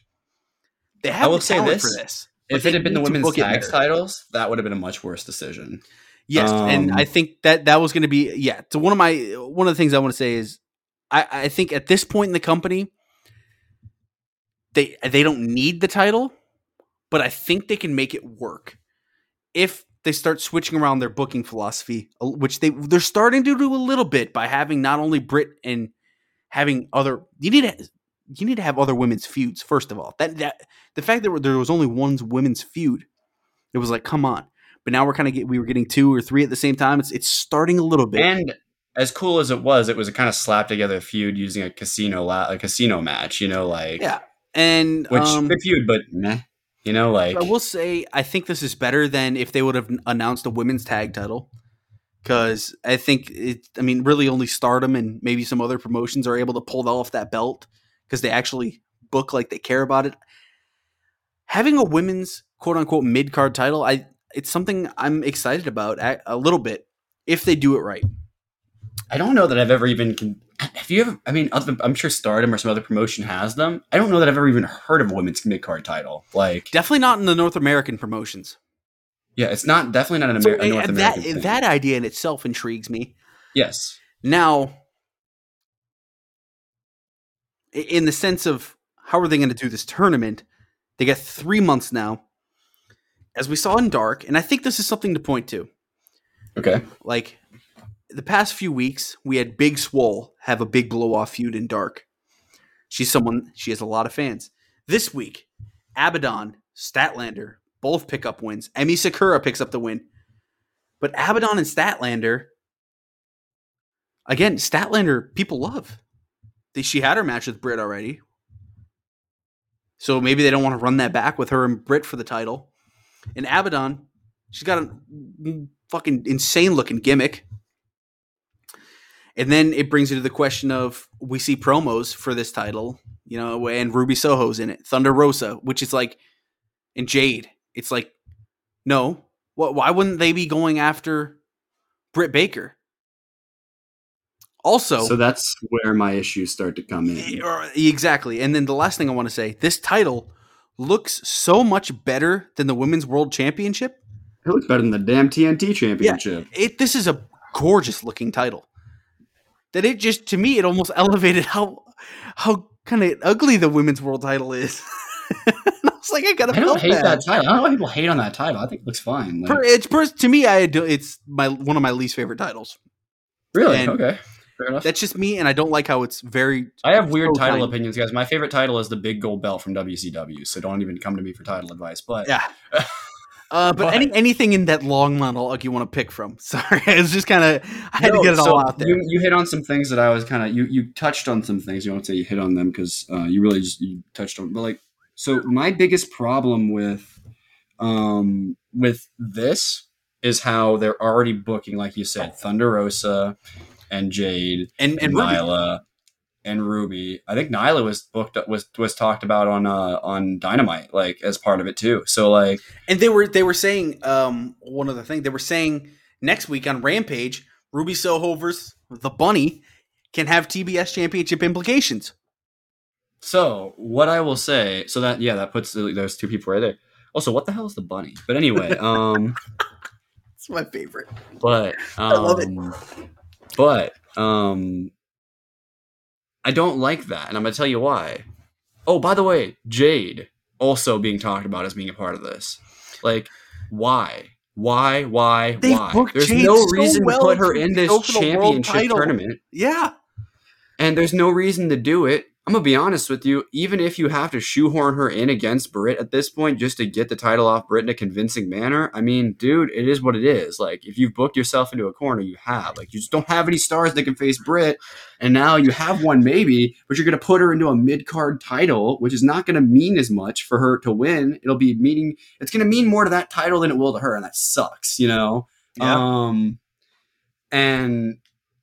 They have I will the say talent this, for this. If it had been the women's tag titles, that would have been a much worse decision. Yes, and Um, I think that that was going to be yeah. So one of my one of the things I want to say is I I think at this point in the company they they don't need the title, but I think they can make it work if they start switching around their booking philosophy, which they they're starting to do a little bit by having not only Britt and having other you need to you need to have other women's feuds first of all. That that the fact that there was only one women's feud, it was like come on. But now we're kind of get we were getting two or three at the same time. It's it's starting a little bit. And as cool as it was, it was a kind of slapped together feud using a casino la- a casino match. You know, like yeah, and which um, good feud, but meh. You know, like I will say I think this is better than if they would have announced a women's tag title. Because I think it, I mean, really only Stardom and maybe some other promotions are able to pull off that belt because they actually book like they care about it. Having a women's quote unquote mid card title, I it's something I'm excited about a, a little bit if they do it right. I don't know that I've ever even. Con- have you ever? I mean, other, I'm sure Stardom or some other promotion has them. I don't know that I've ever even heard of a women's mid card title. Like, Definitely not in the North American promotions. yeah, it's not definitely not an So, Amer- a North uh, American that that idea in itself intrigues me. yes, Now, in the sense of how are they going to do this tournament, they got three months now. As we saw in Dark, and I think this is something to point to. okay, Like the past few weeks, we had Big Swole have a big blow off feud in Dark. She's someone she has a lot of fans. This week, Abaddon, Statlander both pick up wins. Emi Sakura picks up the win. But Abaddon and Statlander, again, Statlander people love. They, she had her match with Britt already. So maybe they don't want to run that back with her and Britt for the title. And Abaddon, she's got a fucking insane looking gimmick. And then it brings you to the question of we see promos for this title, you know, and Ruby Soho's in it, Thunder Rosa, which is like, and Jade. It's like, no, what? Why wouldn't they be going after Britt Baker? Also, so that's where my issues start to come in. exactly. And then the last thing I want to say, this title looks so much better than the Women's World Championship. It looks better than the damn TNT Championship. It this is a gorgeous looking title. That it just to me it almost elevated how how kind of ugly the Women's World title is. I was like, I gotta. I don't hate bad. that title. I don't know why people hate on that title. I think it looks fine. Like, Per- it's pers- to me, I do, it's my one of my least favorite titles. really? and- Okay. Fair enough. That's just me, and I don't like how it's very. I have weird so title tiny. opinions, guys. My favorite title is the big gold belt from WCW, so don't even come to me for title advice. But Yeah. Uh, but But- any anything in that long monologue you want to pick from? Sorry, it's just kind of I had No, to get it so all out there. You, you hit on some things that I was kind of you you touched on some things. You don't say you hit on them because uh, you really just you touched on. But like, so my biggest problem with um with this is how they're already booking, like you said, Thunder Rosa and Jade and and, and. Nyla and Ruby. I think Nyla was booked was was talked about on uh on Dynamite like as part of it too. So like and they were they were saying um one other thing they were saying next week on Rampage, Ruby Soho versus the Bunny can have TBS Championship implications. So what I will say, so that yeah, that puts those two people right there. Also, what the hell is the bunny? But anyway, um, It's my favorite. but um, love it. But um, I don't like that, and I'm gonna tell you why. Oh, by the way, Jade also being talked about as being a part of this. Like, why? Why? Why? They why? There's Jade no so reason well to put her in this go for the world championship tournament. Yeah, And there's no reason to do it. I'm gonna be honest with you. Even if you have to shoehorn her in against Britt at this point just to get the title off Britt in a convincing manner, I mean, dude, it is what it is. Like, if you've booked yourself into a corner, you have. Like, you just don't have any stars that can face Britt, and now you have one maybe, but you're gonna put her into a mid card title, which is not gonna mean as much for her to win. It'll be meaning it's gonna mean more to that title than it will to her, and that sucks. You know. Yeah. Um, and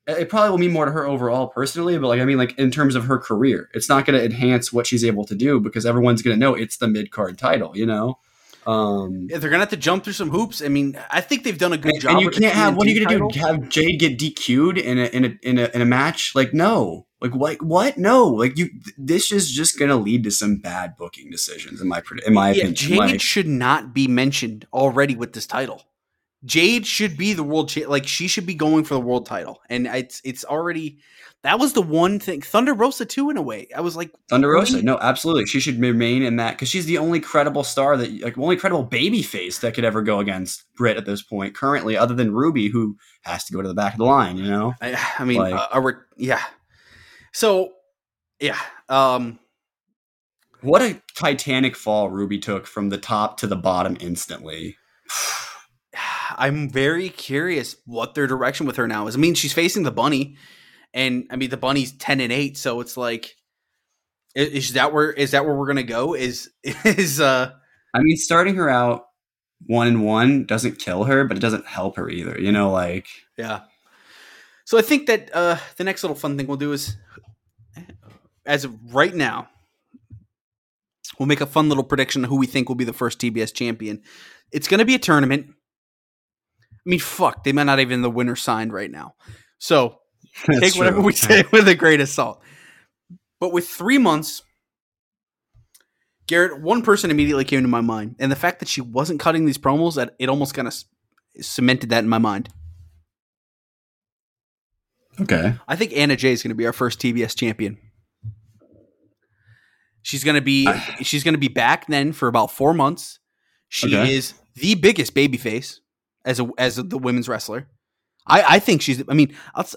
it probably will mean more to her overall personally, but like I mean, like in terms of her career, it's not going to enhance what she's able to do because everyone's going to know it's the mid card title, you know. Um, Yeah, they're gonna have to jump through some hoops. I mean, I think they've done a good and, job. and you can't have what are you going to do? Have Jade get DQ'd in a in a in a in a match? Like no, like what what no, like you. This is just going to lead to some bad booking decisions in my in my Yeah, opinion. Jade should not be mentioned already with this title. Jade should be the world cha- like she should be going for the world title, and it's it's already that was the one thing. Thunder Rosa too, in a way. I was like, Thunder Rosa, no, absolutely, she should remain in that because she's the only credible star that, like, only credible baby face that could ever go against Britt at this point currently, other than Ruby, who has to go to the back of the line. You know, I, I mean, Like- uh, re- yeah. So, yeah, um, what a titanic fall Ruby took from the top to the bottom instantly. I'm very curious what their direction with her now is. I mean, she's facing the bunny, and I mean the bunny's ten and eight, so it's like, is, that where is that where we're gonna go? Is is uh I mean, starting her out one and one doesn't kill her, but it doesn't help her either. You know, like yeah. So I think that uh the next little fun thing we'll do is, as of right now, we'll make a fun little prediction of who we think will be the first TBS champion. It's gonna be a tournament. I mean, fuck, they might not even the winner signed right now. So that's take whatever true. we say with a grain of salt. But with three months, Garrett, one person immediately came to my mind, and the fact that she wasn't cutting these promos, that it almost kind of cemented that in my mind. Okay, I think Anna Jay is going to be our first TBS champion. She's going to be she's going to be back then for about four months. She Okay. is the biggest babyface as a as a, the women's wrestler. I I think she's. I mean, I'll,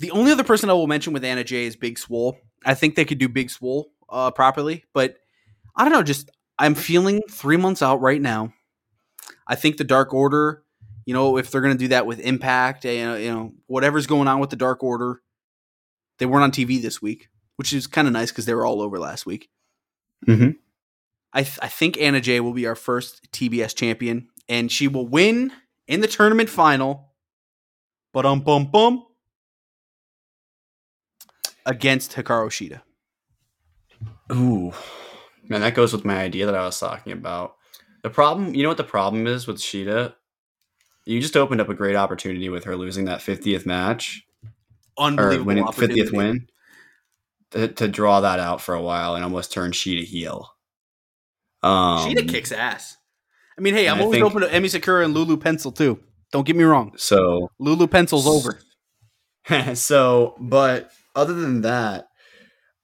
the only other person I will mention with Anna Jay is Big Swole. I think they could do Big Swole uh, properly, but I don't know. Just I'm feeling three months out right now. I think the Dark Order. You know, if they're going to do that with Impact, you know, you know, whatever's going on with the Dark Order, they weren't on TV this week, which is kind of nice because they were all over last week. Mhm. I, th- I think Anna Jay will be our first TBS champion, and she will win in the tournament final. But um bum bum against Hikaru Shida. Ooh, man, that goes with my idea that I was talking about. The problem, you know what the problem is with Shida? You just opened up a great opportunity with her losing that 50th match or Unbelievable winning opportunity. 50th win to, to draw that out for a while and almost turn Shida heel. Um, Shida kicks ass. I mean, hey, I'm I always think- open to Emi Sakura and Lulu Pencil too. Don't get me wrong. So Lulu Pencil's over. so, but other than that,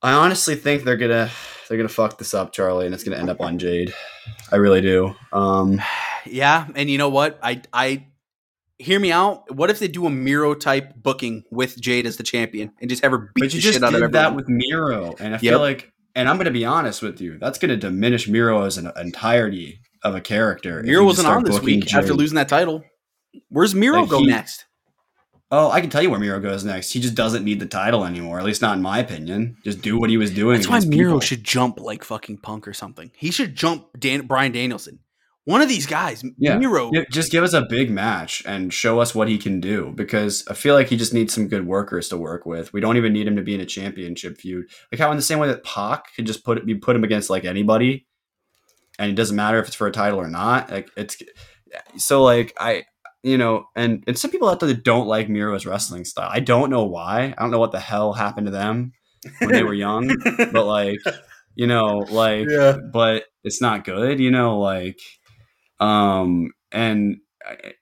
I honestly think they're gonna they're gonna fuck this up, Charlie, and it's gonna end up on Jade. I really do. Um, Yeah, and you know what? I I hear me out. What if they do a Miro type booking with Jade as the champion and just have her beat but you just shit out of did that with Miro, and I Yep. feel like, and I'm gonna be honest with you, that's gonna diminish Miro as an entirety of a character. Miro wasn't on this week after losing that title. Where's Miro Like, go he- next? Oh, I can tell you where Miro goes next. He just doesn't need the title anymore, at least not in my opinion. Just do what he was doing. That's why Miro people. should jump like fucking Punk or something. He should jump Dan- Bryan Danielson. One of these guys, Yeah. Miro. Just give us a big match and show us what he can do because I feel like he just needs some good workers to work with. We don't even need him to be in a championship feud. Like how in the same way that Pac could just put it, be put him against like anybody, and it doesn't matter if it's for a title or not. Like it's so like I you know and and some people out there that don't like Miro's wrestling style. I don't know why. I don't know what the hell happened to them when they were young, but like you know like yeah. but it's not good, you know, like um and I-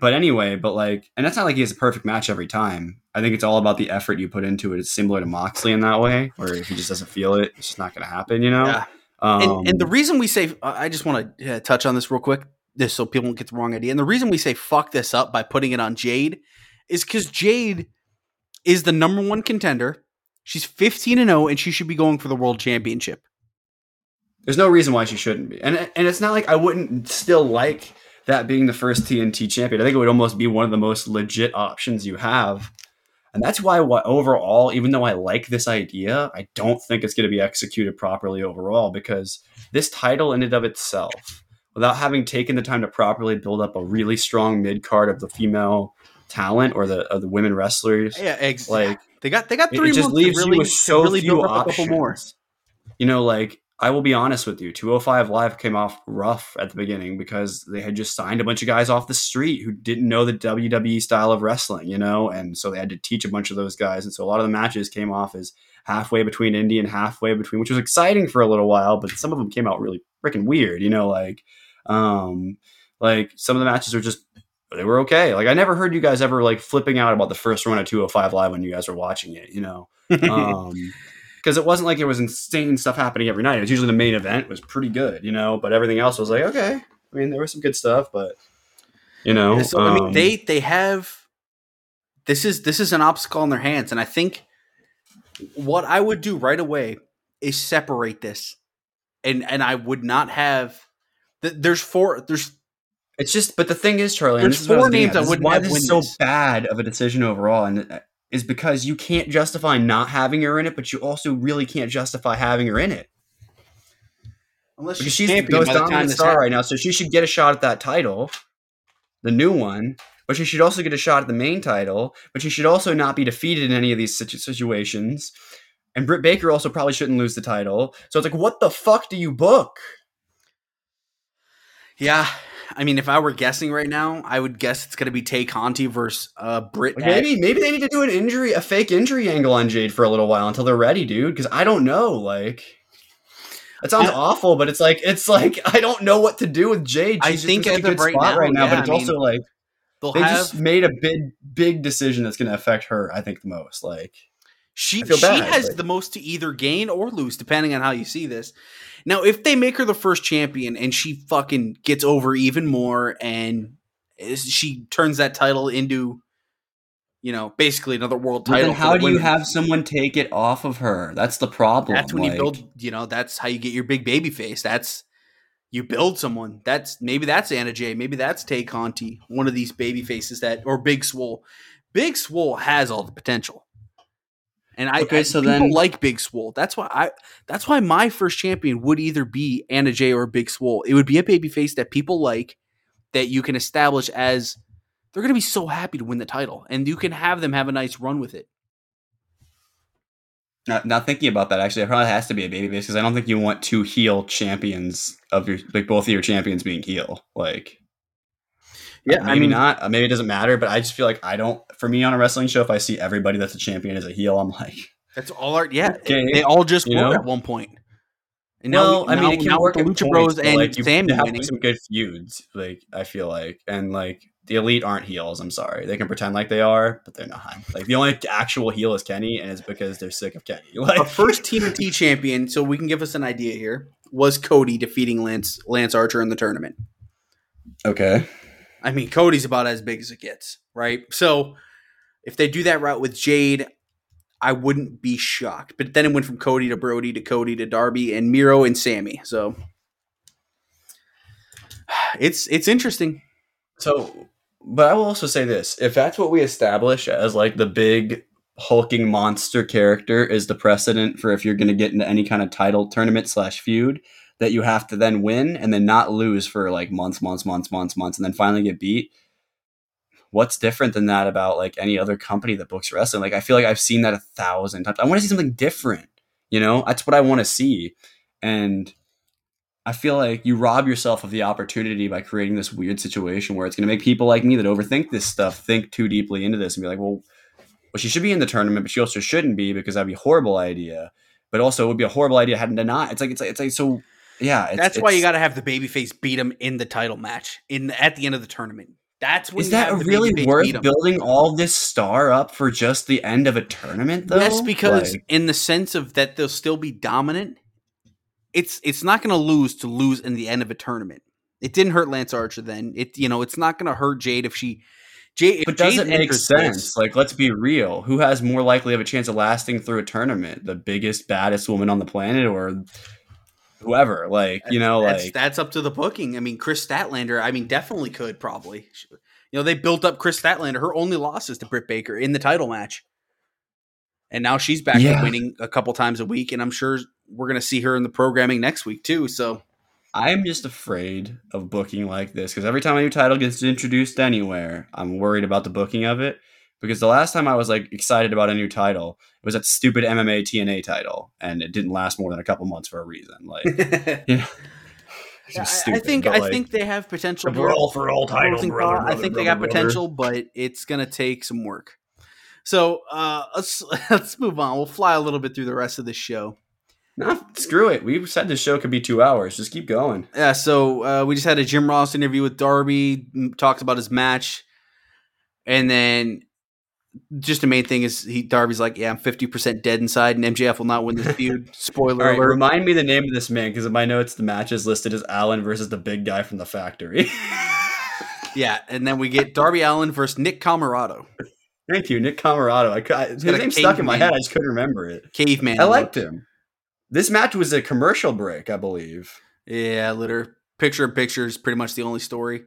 but anyway, but like and that's not like he has a perfect match every time. I think it's all about the effort you put into it. It's similar to Moxley in that way, where if he just doesn't feel it, it's just not going to happen, you know. Yeah. Um, and, and the reason we say I just want to uh, touch on this real quick, this so people don't get the wrong idea. And the reason we say fuck this up by putting it on Jade is because Jade is the number one contender. She's fifteen and zero, and she should be going for the world championship. there's no reason why she shouldn't be, and and it's not like I wouldn't still like that being the first TNT champion. I think it would almost be one of the most legit options you have. And that's why what overall, even though I like this idea, I don't think it's going to be executed properly overall because this title in and of itself, without having taken the time to properly build up a really strong mid card of the female talent or the of the women wrestlers, Yeah, ex- like they got they got it, three it just months leaves really, you with so really few build up a options. You know, like I will be honest with you, 205 Live came off rough at the beginning because they had just signed a bunch of guys off the street who didn't know the WWE style of wrestling, you know, and so they had to teach a bunch of those guys, and so a lot of the matches came off as halfway between indie and halfway between, which was exciting for a little while, but some of them came out really freaking weird, you know, like, um, like some of the matches were just they were okay. Like I never heard you guys ever like flipping out about the first run of 205 Live when you guys were watching it, you know? Um because it wasn't like there was insane stuff happening every night it was usually the main event was pretty good you know but everything else was like okay i mean there was some good stuff but you know so I mean, um, they they have this is this is an obstacle in their hands, and I think what I would do right away is separate this, and and I would not have. th- There's four. There's it's just but the thing is charlie and There's this I four getting names I wouldn't why have this is so bad of a decision overall and uh, is because you can't justify not having her in it but you also really can't justify having her in it unless because she's she's the most dominant star happens. right now, so she should get a shot at that title, the new one. But she should also get a shot at the main title. But she should also not be defeated in any of these situ- situations. And Britt Baker also probably shouldn't lose the title. So it's like, what the fuck do you book? Yeah, I mean, if I were guessing right now, I would guess it's going to be Tay Conti versus uh, Britt. Like maybe maybe they need to do an injury, a fake injury angle on Jade for a little while until they're ready, dude. Because I don't know, like. It sounds awful, but it's like it's like I don't know what to do with Jade. I She's just think in such a good right spot now, right now, yeah, but it's I mean, also like they have just made a big big decision that's going to affect her i think the most like She I she bad, has but- the most to either gain or lose, depending on how you see this. Now, if they make her the first champion and she fucking gets over even more, and she turns that title into, you know, basically another world title. then how do you have someone take it off of her that's the problem That's when you build. You know, that's how you get your big baby face. That's you build someone. That's maybe that's Anna Jay. Maybe that's Tay Conti. One of these baby faces that or Big Swole. Big Swole has all the potential. And I, Okay, I so people then- like Big Swole. That's why I that's why my first champion would either be Anna Jay or Big Swole. It would be a baby face that people like that you can establish as they're gonna be so happy to win the title. And you can have them have a nice run with it. Not, now thinking about that actually it probably has to be a baby base because i don't think you want two heel champions of your like both of your champions being heel like Yeah, maybe I mean not uh, maybe it doesn't matter but i just feel like i don't for me on a wrestling show if i see everybody that's a champion as a heel i'm like that's all art yeah. Okay, They all just you were know? at one point. And now, I mean, now- it can work with the Lucha Bros and like, you Sammy have winning. some good feuds. Like I feel like, and like the elite aren't heels. I'm sorry, they can pretend like they are, but they're not. Like the only actual heel is Kenny, and it's because they're sick of Kenny. Like Our first TNT champion, so we can give us an idea here, was Cody defeating Lance Lance Archer in the tournament. okay, I mean, Cody's about as big as it gets, right? So if they do that route with Jade, I wouldn't be shocked. But then it went from Cody to Brodie to Cody to Darby and Miro and Sammy. So it's it's interesting. So, but I will also say this: if that's what we establish as like the big hulking monster character is the precedent for if you're going to get into any kind of title tournament slash feud, that you have to then win and then not lose for like months, months, months, months, months, and then finally get beat. What's different than that about like any other company that books wrestling? Like I feel like I've seen that a thousand times. I want to see something different. You know, that's what I want to see, and I feel like you rob yourself of the opportunity by creating this weird situation where it's going to make people like me that overthink this stuff think too deeply into this and be like, well, well, she should be in the tournament, but she also shouldn't be because that'd be a horrible idea. But also, it would be a horrible idea had to not. It's like it's like it's like so. Yeah, it's, That's why you got to have the babyface beat him in the title match in at the end of the tournament. That's when Is that really worth building all this star up for just the end of a tournament? Though, Yes, because Like, in the sense of that they'll still be dominant. It's it's not going to lose to lose in the end of a tournament. It didn't hurt Lance Archer then. It you know it's not going to hurt Jade if she. Jade, if but does Jade it make sense? this- Like, let's be real. Who has more likely of a chance of lasting through a tournament? The biggest, baddest woman on the planet, or whoever? Like, you know, that's, like that's up to the booking. I mean, Kris Statlander. I mean, definitely could probably. You know, they built up Kris Statlander. Her only loss is to Britt Baker in the title match, and now she's back to Yeah. winning a couple times a week. And I'm sure we're going to see her in the programming next week too. So I'm just afraid of booking like this because every time a new title gets introduced anywhere, I'm worried about the booking of it. Because the last time I was like excited about a new title, it was that stupid MMA TNA title, and it didn't last more than a couple months for a reason. Like, you know, it's I, I think but, I like, think they have potential. the here. brawl for all title, Closing brother, thought, I brother, think they got brother. potential, but it's gonna take some work. So uh, let's let's move on. We'll fly a little bit through the rest of the show. No, screw it. We said this show could be two hours. Just keep going. Yeah, so uh, we just had a Jim Ross interview with Darby, m- talks about his match, and then just the main thing is he Darby's like, yeah, I'm 50 percent dead inside, and MJF will not win this feud. Spoiler right, alert. remind me the name of this man because in my notes the match is listed as Allin versus the big guy from the factory. yeah, and then we get Darby Allin versus Nick Comoroto, Thank you, Nick Comoroto. I, I, his name stuck in my head. I just couldn't remember it. caveman. I liked look. him. This match was a commercial break, I believe. Yeah, litter picture in picture is pretty much the only story.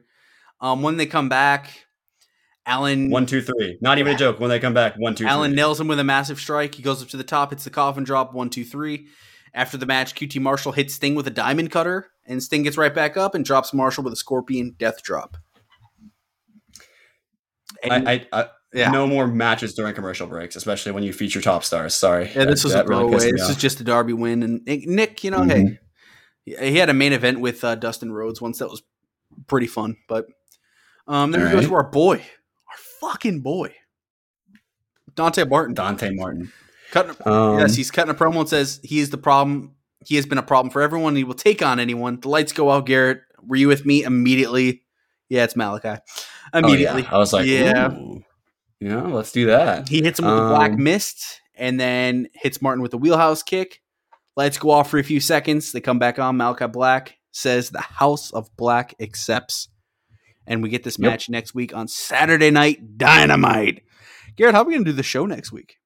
Um, when they come back, Allin One, two, three. Not even a joke. When they come back, one, two, three. Allin nails him with a massive strike. He goes up to the top, hits the coffin drop, one, two, three. After the match, QT Marshall hits Sting with a diamond cutter, and Sting gets right back up and drops Marshall with a scorpion death drop. And, I, I, I yeah, no more matches during commercial breaks, especially when you feature top stars. Sorry. yeah, this That- was that a throwaway. me this is just a Darby win. And Nick, you know, Mhm. hey, he- had a main event with uh, Dustin Rhodes once. That was pretty fun. But um, then we go to our boy, fucking boy, Dante Martin. Dante Martin. Cutting, a, Um, yes, he's cutting a promo and says he is the problem. He has been a problem for everyone. He will take on anyone. The lights go out. Garrett, were you with me immediately? Yeah, it's Malakai. oh, yeah. Immediately, I was like, Yeah. yeah. Yeah, let's do that. he hits him with the black Um, mist, and then hits Martin with the wheelhouse kick. Lights go off for a few seconds. They come back on. Malakai Black says the House of Black accepts, and we get this Yep. match next week on Saturday Night Dynamite. Garrett, how are we going to do the show next week?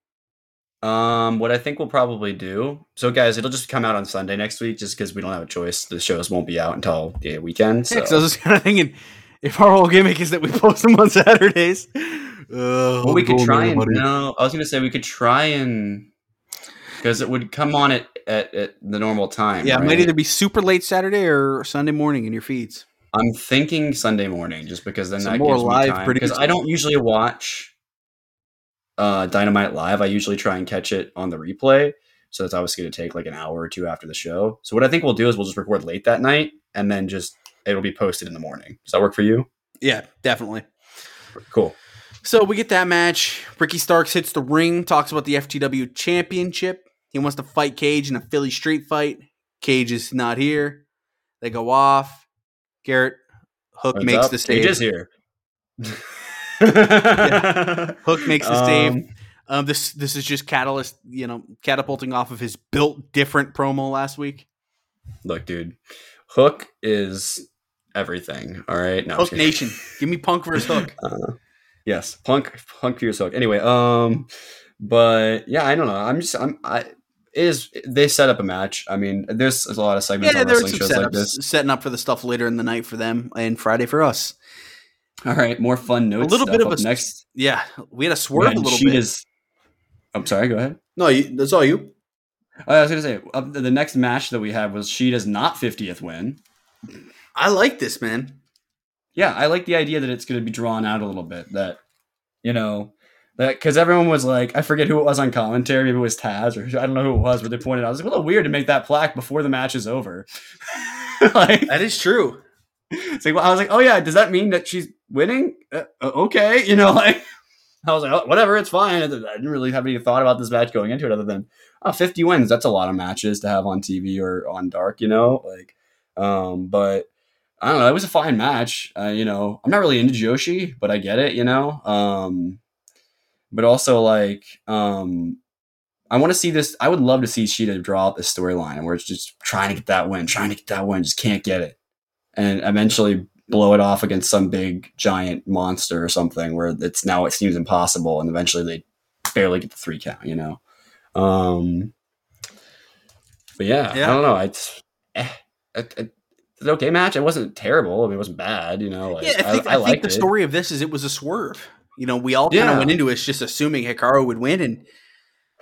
Um, what I think we'll probably do. So, guys, it'll just come out on Sunday next week, just because we don't have a choice. The shows won't be out until the weekend. So. Yeah, I was just kind of thinking, if our whole gimmick is that we post them on Saturdays, uh, well, we could try and no. I was gonna say we could try and because it would come on at, at, at the normal time. Yeah, it might either be super late Saturday or Sunday morning in your feeds. I'm thinking Sunday morning, just because then So that more gives live me time. Because. I don't usually watch uh, Dynamite live. I usually try and catch it on the replay. So that's obviously going to take like an hour or two after the show. So what I think we'll do is we'll just record late that night, and then just it'll be posted in the morning. Does that work for you? Yeah, definitely. Cool. So we get that match. Ricky Starks hits the ring, talks about the FTW championship. He wants to fight Cage in a Philly street fight. Cage is not here. They go off. Garrett Hook What's makes up? the save. is here. Hook makes the save. Um, Um, this this is just catalyst, you know, catapulting off of his built different promo last week. Look, dude, Hook is everything. All right, no, Hook. Nation, give me Punk versus Hook. Uh, yes, Punk, Punk Fierce Hook. Anyway, um, but yeah, I don't know. I'm just, I'm, I is. They set up a match. I mean, there's a lot of segments Yeah, on there were wrestling some shows like setups, this. setting up for the stuff later in the night for them and Friday for us. All right, more fun notes. A little stuff bit of a- next. Yeah, we had a swerve had a little bit. Is, I'm sorry. Go ahead. No, you, that's all you. Oh, I was gonna say uh, the next match that we had was she does not 50th win. I like this man. yeah, I like the idea that it's going to be drawn out a little bit. That you know, that because everyone was like, I forget who it was on commentary. Maybe it was Taz or I don't know who it was, but they pointed out it was a little weird to make that plaque before the match is over. like, That is true. it's like, well, I was like, oh yeah, does that mean that she's winning? Uh, uh, okay, you know, like I was like, oh, whatever, it's fine. I didn't really have any thought about this match going into it other than oh, 50 wins. That's a lot of matches to have on TV or on Dark, you know, like, um, but. I don't know. It was a fine match. Uh, you know, I'm not really into Joshi, but I get it. You know, um, but also like, um, I want to see this. I would love to see Shida draw out this storyline where it's just trying to get that win, trying to get that win, just can't get it, and eventually blow it off against some big giant monster or something where it's now it seems impossible, and eventually they barely get the three count. You know, um, but yeah, Yeah. I don't know. I, just- eh, it, it, it's an okay match. It wasn't terrible. I mean, it wasn't bad. You know, like, Yeah, I think, I, I, liked think the it. story of this is it was a swerve. You know, we all kind of went into it just assuming Hikaru would win, and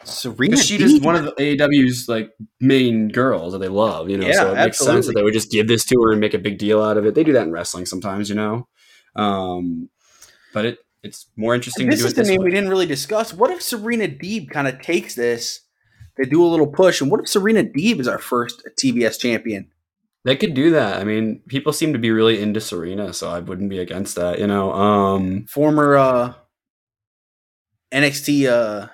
Serena Shida's Deeb- one of the AEW's like main girls that they love, you know. Yeah, so it makes sense that they would just give this to her and make a big deal out of it. They do that in wrestling sometimes, you know. Um, but it it's more interesting this to do is it the this name way. we didn't really discuss. What if Serena Deeb kind of takes this? They do a little push, and what if Serena Deeb is our first TBS champion? They could do that. I mean, people seem to be really into Serena, so I wouldn't be against that. You know, um, Former uh, NXT, uh,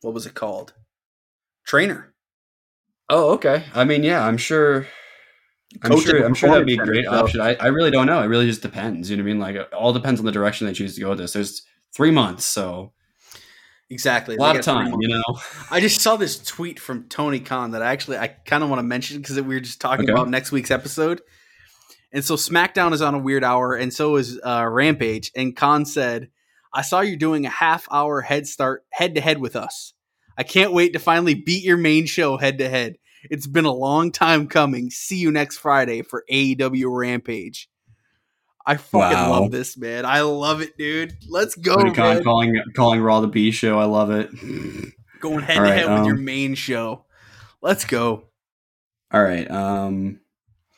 what was it called? Trainer. oh, okay. I mean, yeah, I'm sure. I'm sure. I'm sure that'd be a great option. I, I really don't know. It really just depends. You know what I mean? Like, it all depends on the direction they choose to go with this. There's three months, so Exactly. a lot of time. You know. I just saw this tweet from Tony Khan that I actually I kind of want to mention because we were just talking Okay. about next week's episode. And so SmackDown is on a weird hour, and so is uh, Rampage. And Khan said, "I saw you doing a half hour head start head to head with us. I can't wait to finally beat your main show head to head. It's been a long time coming. See you next Friday for AEW Rampage." I fucking Wow. love this, man. I love it, dude. Let's go, man. calling calling Raw the B show. I love it. Going head All to right, head with your um, main show. Let's go. All right. Um,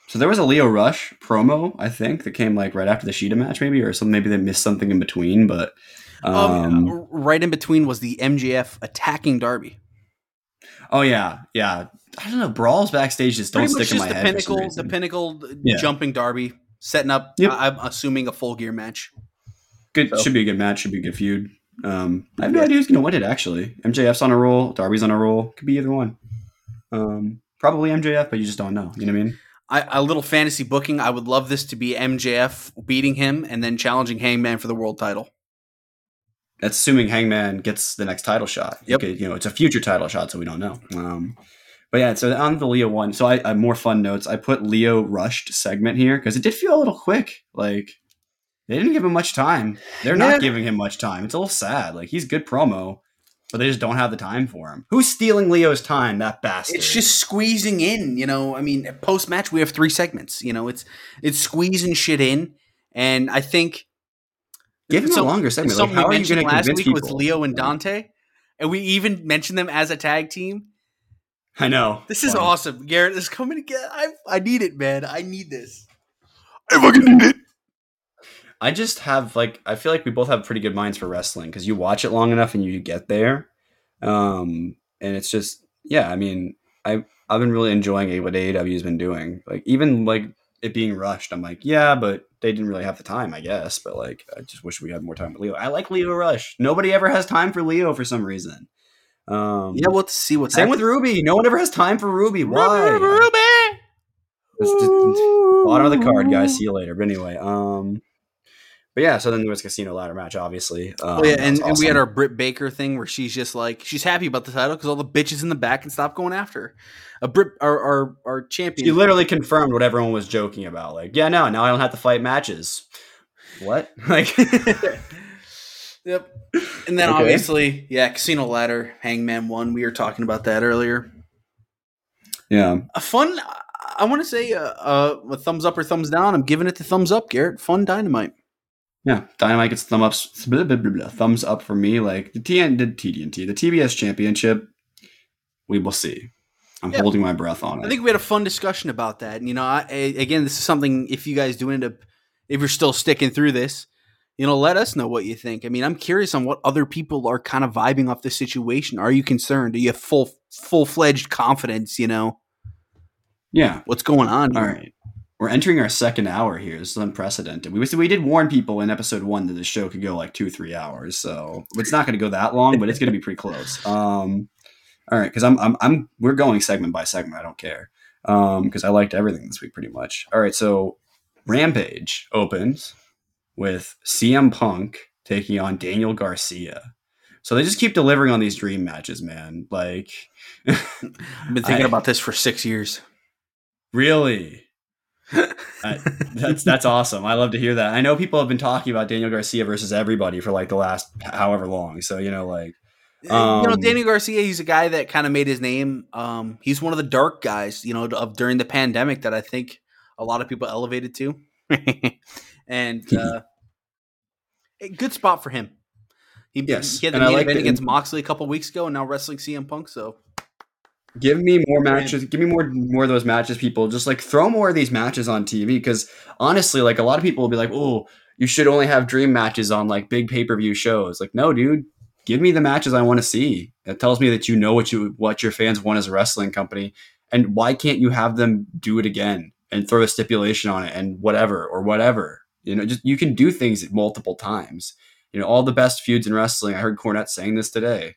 so there was a Lio Rush promo, I think, that came like right after the Shida match, maybe, or some maybe they missed something in between. But um, Um, right in between was the MJF attacking Darby. oh yeah, yeah. I don't know. Brawls backstage just don't stick in my the head. pinnacle, the pinnacle uh, Yeah. jumping Darby, setting up. Yep. I- I'm assuming a full gear match. Good. so- Should be a good match. Should be a good feud. Um, I have no idea who's gonna win it. Actually, MJF's on a roll. Darby's on a roll. Could be either one. Um, probably MJF, but you just don't know. You know what I mean? I, a little fantasy booking. I would love this to be MJF beating him and then challenging Hangman for the world title. That's assuming Hangman gets the next title shot. Yep. Okay, you know, it's a future title shot, so we don't know. Um, but yeah, so on the Lio one, so I, I more fun notes. I put Lio rushed segment here because it did feel a little quick. Like they didn't give him much time. They're Yeah. not giving him much time. It's a little sad. Like he's good promo, but they just don't have the time for him. Who's stealing Lio's time? That bastard. It's just squeezing in. You know, I mean, post match we have three segments. You know, it's it's squeezing shit in, and I think give him so- a longer segment. Like, how are you going mentioned to last convince week people? was Lio and Dante, and we even mentioned them as a tag team. I know. This is Funny. awesome, Garrett. This is coming again. I I need it, man. I need this. I fucking need it. I just have like I feel like we both have pretty good minds for wrestling because you watch it long enough and you get there, um, and it's just yeah. I mean, I I've been really enjoying what AEW's been doing. Like even like it being rushed, I'm like yeah, but they didn't really have the time, I guess. But like I just wish we had more time with Lio. I like Lio Rush. Nobody ever has time for Lio for some reason. Um, Yeah, we'll have to see what's same with Ruby. No one ever has time for Ruby. Why? Ruby. bottom of the card, guys. See you later. But anyway, um, but yeah, so then there was casino ladder match, obviously. Um, oh, yeah, and, awesome. and, we had our Britt Baker thing where she's just like she's happy about the title because all the bitches in the back can stop going after her. A Britt, our our, our champion. She literally confirmed what everyone was joking about. Like, yeah, no, now I don't have to fight matches. What? Like, yep. And then okay. obviously, yeah, casino ladder, Hangman won. We were talking about that earlier. Yeah, a fun. I want to say uh, uh, a thumbs up or thumbs down. I'm giving it the thumbs up, Garrett. Fun dynamite. Yeah, Dynamite gets thumb ups, blah, blah, blah, thumbs up for me. Like the TN, the TDNT, the TBS Championship, we will see. I'm yeah. holding my breath on it. I think we had a fun discussion about that. And, you know, I, again, this is something if you guys do end up, if you're still sticking through this, you know, let us know what you think. I mean, I'm curious on what other people are kind of vibing off the situation. Are you concerned? Do you have full full fledged confidence? You know, yeah, what's going on? Here? All right we're entering our second hour here. This is unprecedented. We we did warn people in episode one that the show could go like two three hours, so it's not going to go that long, but it's going to be pretty close. Um, all right, because I'm, I'm I'm we're going segment by segment. I don't care because um, I liked everything this week pretty much. All right, so Rampage opens with CM Punk taking on Daniel Garcia. So they just keep delivering on these dream matches, man. Like I've been thinking I, about this for six years. Really? that's that's awesome. I love to hear that. I know people have been talking about Daniel Garcia versus everybody for like the last however long. So you know, like um, you know, um, Daniel Garcia, he's a guy that kind of made his name. Um, he's one of the dark guys, you know, of during the pandemic that I think a lot of people elevated to, and uh, good spot for him. He, yes, he had the main like event against Moxley a couple weeks ago, and now wrestling CM Punk. So Give me more matches. Give me more more of those matches, people. Just like throw more of these matches on TV because honestly, like a lot of people will be like, "Oh, you should only have dream matches on like big pay per view shows." Like, no, dude, give me the matches I want to see. It tells me that you know what you what your fans want as a wrestling company, and why can't you have them do it again and throw a stipulation on it and whatever or whatever? You know, just you can do things multiple times. You know, all the best feuds in wrestling. I heard Cornette saying this today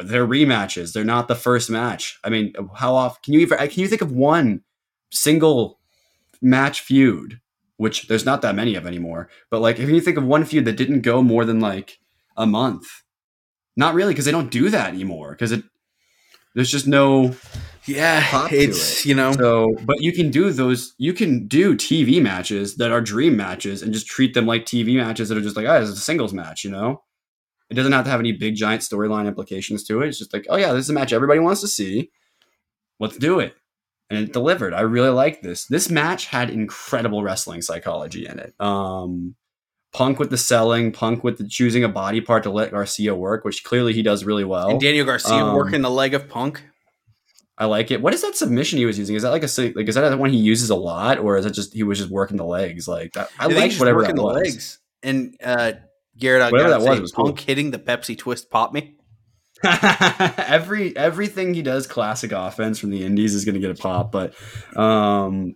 they're rematches. They're not the first match. I mean, how often can you even can you think of one single match feud, which there's not that many of anymore. But like, if you think of one feud that didn't go more than like a month, not really, because they don't do that anymore. Because it there's just no yeah, it's it. you know. So, but you can do those. You can do TV matches that are dream matches and just treat them like TV matches that are just like, oh, it's a singles match, you know. It doesn't have to have any big giant storyline implications to it. It's just like, oh yeah, this is a match everybody wants to see. Let's do it. And it delivered. I really like this. This match had incredible wrestling psychology in it. Um, Punk with the selling, Punk with the choosing a body part to let Garcia work, which clearly he does really well. And Daniel Garcia um, working the leg of Punk. I like it. What is that submission he was using? Is that like a like is that the one he uses a lot, or is it just he was just working the legs? Like that, I, I like whatever working that was. the legs. And uh, Garrett, I whatever that was, was Punk cool. hitting the Pepsi Twist pop me. Every everything he does, classic offense from the Indies is going to get a pop. But um,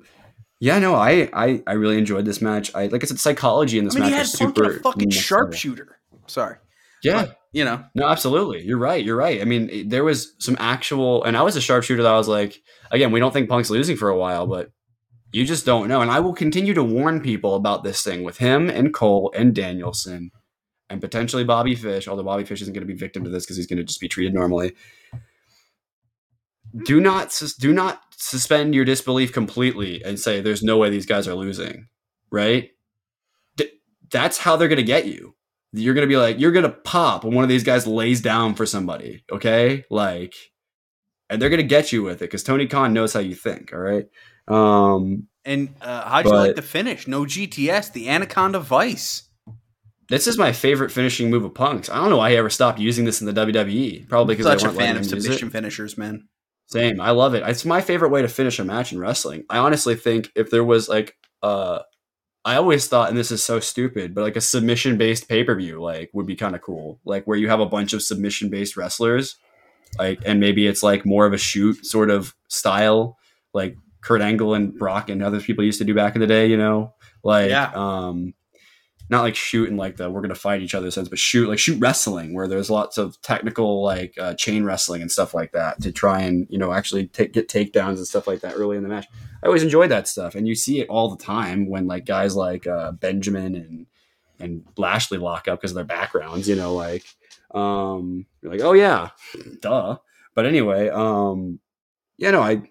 yeah, no, I, I I really enjoyed this match. I like I said, psychology in this I mean, match is super fucking sharpshooter. Sorry. Yeah, but, you know. No, absolutely. You're right. You're right. I mean, there was some actual, and I was a sharpshooter that I was like, again, we don't think Punk's losing for a while, but you just don't know. And I will continue to warn people about this thing with him and Cole and Danielson and potentially Bobby Fish, although Bobby Fish isn't going to be victim to this because he's going to just be treated normally. Do not do not suspend your disbelief completely and say there's no way these guys are losing, right? that's how they're going to get you. You're going to be like you're going to pop when one of these guys lays down for somebody, okay? Like and they're going to get you with it cuz Tony Khan knows how you think, all right? Um and uh, how'd you like the finish? No GTS, the Anaconda Vice. This is my favorite finishing move of Punk's. I don't know why he ever stopped using this in the WWE. Probably because I'm such a fan of submission finishers, man. Same, I love it. It's my favorite way to finish a match in wrestling. I honestly think if there was like uh I always thought, and this is so stupid, but like a submission based pay per view, like would be kind of cool. Like where you have a bunch of submission based wrestlers, like, and maybe it's like more of a shoot sort of style, like Kurt Angle and Brock and other people used to do back in the day. You know, like, yeah. um, not like shoot in like the we're gonna fight each other sense, but shoot like shoot wrestling where there's lots of technical like uh, chain wrestling and stuff like that to try and you know actually take, get takedowns and stuff like that early in the match. I always enjoy that stuff, and you see it all the time when like guys like uh, Benjamin and and Lashley lock up because of their backgrounds. You know, like um, you're like, oh yeah, duh. But anyway, um, yeah, no, I,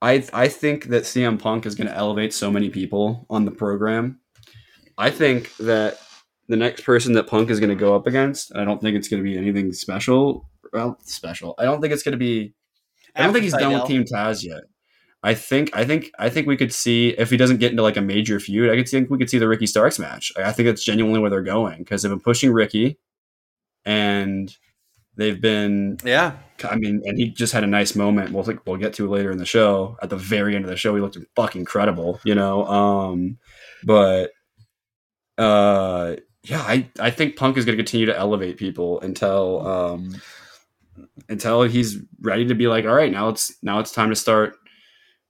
I, I think that CM Punk is going to elevate so many people on the program. I think that the next person that Punk is going to go up against, I don't think it's going to be anything special. Well, special. I don't think it's going to be. I don't think he's done with Team Taz yet. I think I think I think we could see if he doesn't get into like a major feud. I could think we could see the Ricky Starks match. I think that's genuinely where they're going because they've been pushing Ricky, and they've been yeah. I mean, and he just had a nice moment. We'll think we'll get to later in the show. At the very end of the show, he looked fucking incredible, you know. Um, but uh, yeah, I I think Punk is going to continue to elevate people until um until he's ready to be like, all right, now it's now it's time to start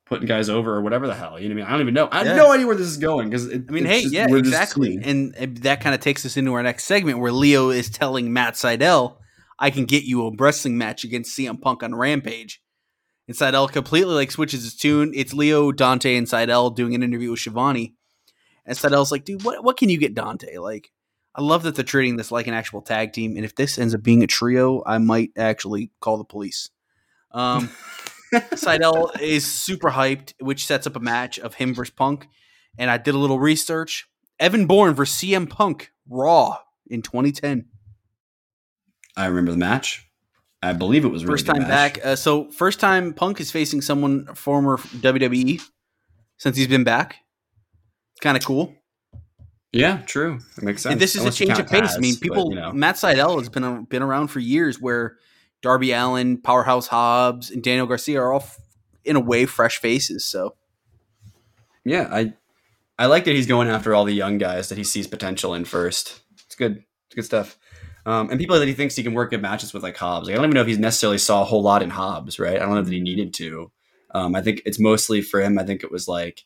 putting guys over or whatever the hell. You know what I mean? I don't even know. I have Yeah. no idea where this is going because I mean, hey, yeah, exactly. And that kind of takes us into our next segment where Lio is telling Matt Sydal, I can get you a wrestling match against CM Punk on Rampage. And Sydal completely like switches his tune. It's Lio, Dante, and Sydal doing an interview with Shivani. And Sydal's like, dude, what, what can you get Dante? Like, I love that they're treating this like an actual tag team. And if this ends up being a trio, I might actually call the police. Um, Sydal is super hyped, which sets up a match of him versus Punk. And I did a little research. Evan Bourne versus CM Punk Raw in 2010. I remember the match. I believe it was really First time back. Uh, so first time Punk is facing someone former WWE since he's been back. Kind of cool. Yeah, true. It makes sense. And this is a Unless you change of pace. I mean, but, people. you know. Matt Sydal has been been around for years, where Darby Allin, Powerhouse Hobbs, and Daniel Garcia are all in a way fresh faces. So yeah, I I like that he's going after all the young guys that he sees potential in first. It's good. It's good stuff. Um, and people that he thinks he can work good matches with, like Hobbs. Like, I don't even know if he necessarily saw a whole lot in Hobbs, right? I don't know that he needed to. Um, I think it's mostly for him. I think it was like,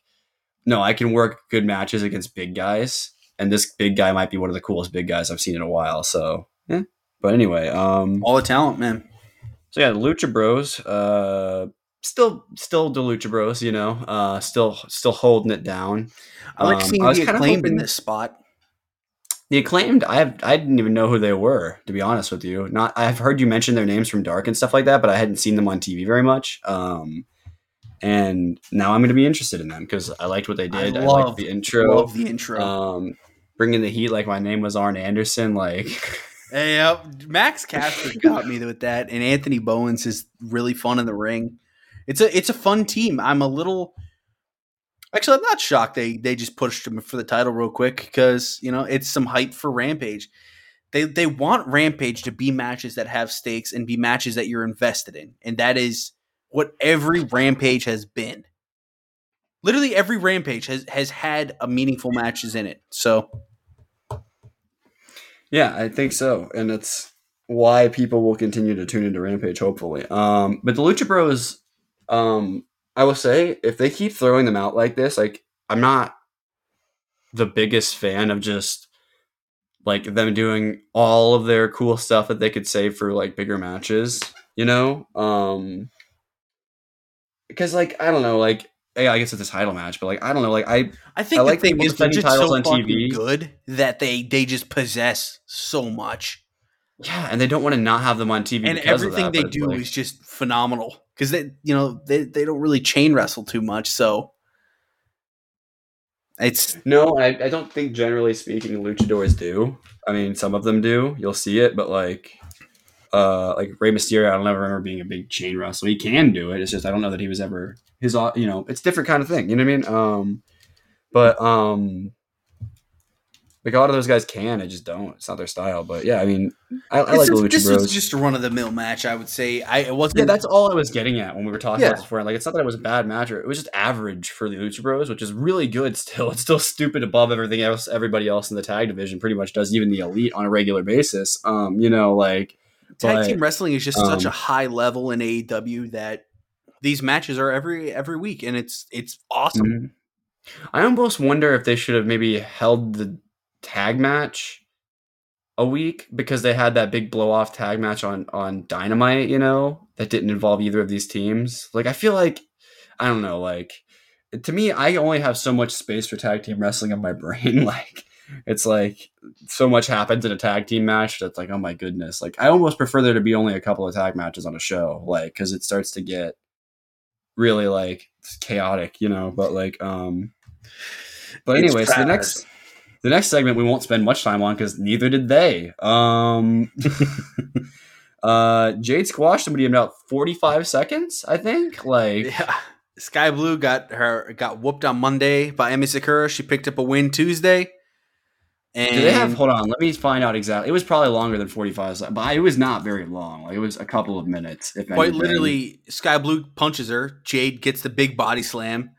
no, I can work good matches against big guys, and this big guy might be one of the coolest big guys I've seen in a while. So, yeah. But anyway, um, all the talent, man. so yeah, the Lucha Bros, uh, still, still the Lucha Bros, you know, uh, still, still holding it down. I like Um, seeing I was the acclaimed in this spot. The acclaimed, I have, I didn't even know who they were, to be honest with you. Not, I've heard you mention their names from Dark and stuff like that, but I hadn't seen them on TV very much. Um, and now I'm going to be interested in them because I liked what they did. I, liked love- the intro. Love the intro. Um, bringing the heat like my name was Arn Anderson. Like, Hey, uh, Max Caster got me with that, and Anthony Bowens is really fun in the ring. It's a it's a fun team. I'm a little actually I'm not shocked they they just pushed him for the title real quick because you know it's some hype for Rampage. They they want Rampage to be matches that have stakes and be matches that you're invested in, and that is what every Rampage has been. Literally every Rampage has has had a meaningful matches in it. So Yeah, I think so, and it's why people will continue to tune into Rampage. Hopefully, um, but the Lucha Bros, um, I will say, if they keep throwing them out like this, like I'm not the biggest fan of just like them doing all of their cool stuff that they could save for like bigger matches, you know, um, because like I don't know, like yeah, I guess it's a title match, but like I don't know, like I I think I like the thing is they're just titles so on TV. good that they they just possess so much, yeah, and they don't want to not have them on TV, and everything that, they do like- is just phenomenal because they you know they they don't really chain wrestle too much, so it's No, I, I don't think generally speaking luchadors do. I mean, some of them do. You'll see it, but like, uh, like Rey Mysterio, I don't ever remember being a big chain wrestler. He can do it. It's just I don't know that he was ever his. au- You know, it's different kind of thing. You know what I mean? Um, but um, like a lot of those guys can. I just don't. It's not their style. But yeah, I mean, I, I like Lucha this Bros. was just a run of the mill match. I would say I it wasn't. Yeah, that's all I was getting at when we were talking Yeah. about this before. Like, it's not that it was a bad match; or it was just average for the Lucha Bros, which is really good. Still, it's still stupid above everything else. Everybody else in the tag division pretty much does, even the elite on a regular basis. Um, you know, like tag but, team wrestling is just such um, a high level in AEW that these matches are every every week, and it's it's awesome. Mhm. I almost wonder if they should have maybe held the tag match a week because they had that big blow off tag match on on Dynamite. You know, that didn't involve either of these teams. Like, I feel like I don't know, like. to me, I only have so much space for tag team wrestling in my brain. Like, it's like so much happens in a tag team match that's like, oh my goodness. Like, I almost prefer there to be only a couple of tag matches on a show, like, because it starts to get really like chaotic, you know. But like, um, but It's anyways, the next the next segment we won't spend much time on because neither did they. Um, uh, Jade squashed somebody in about forty five seconds, I think. Like, Yeah. Sky Blue got her got whooped on Monday by Emi Sakura. She picked up a win Tuesday. And do they have? Hold on, let me find out exactly. It was probably longer than forty five, but it was not very long. Like it was a couple of minutes. If quite anything. literally Sky Blue punches her. Jade gets the big body slam.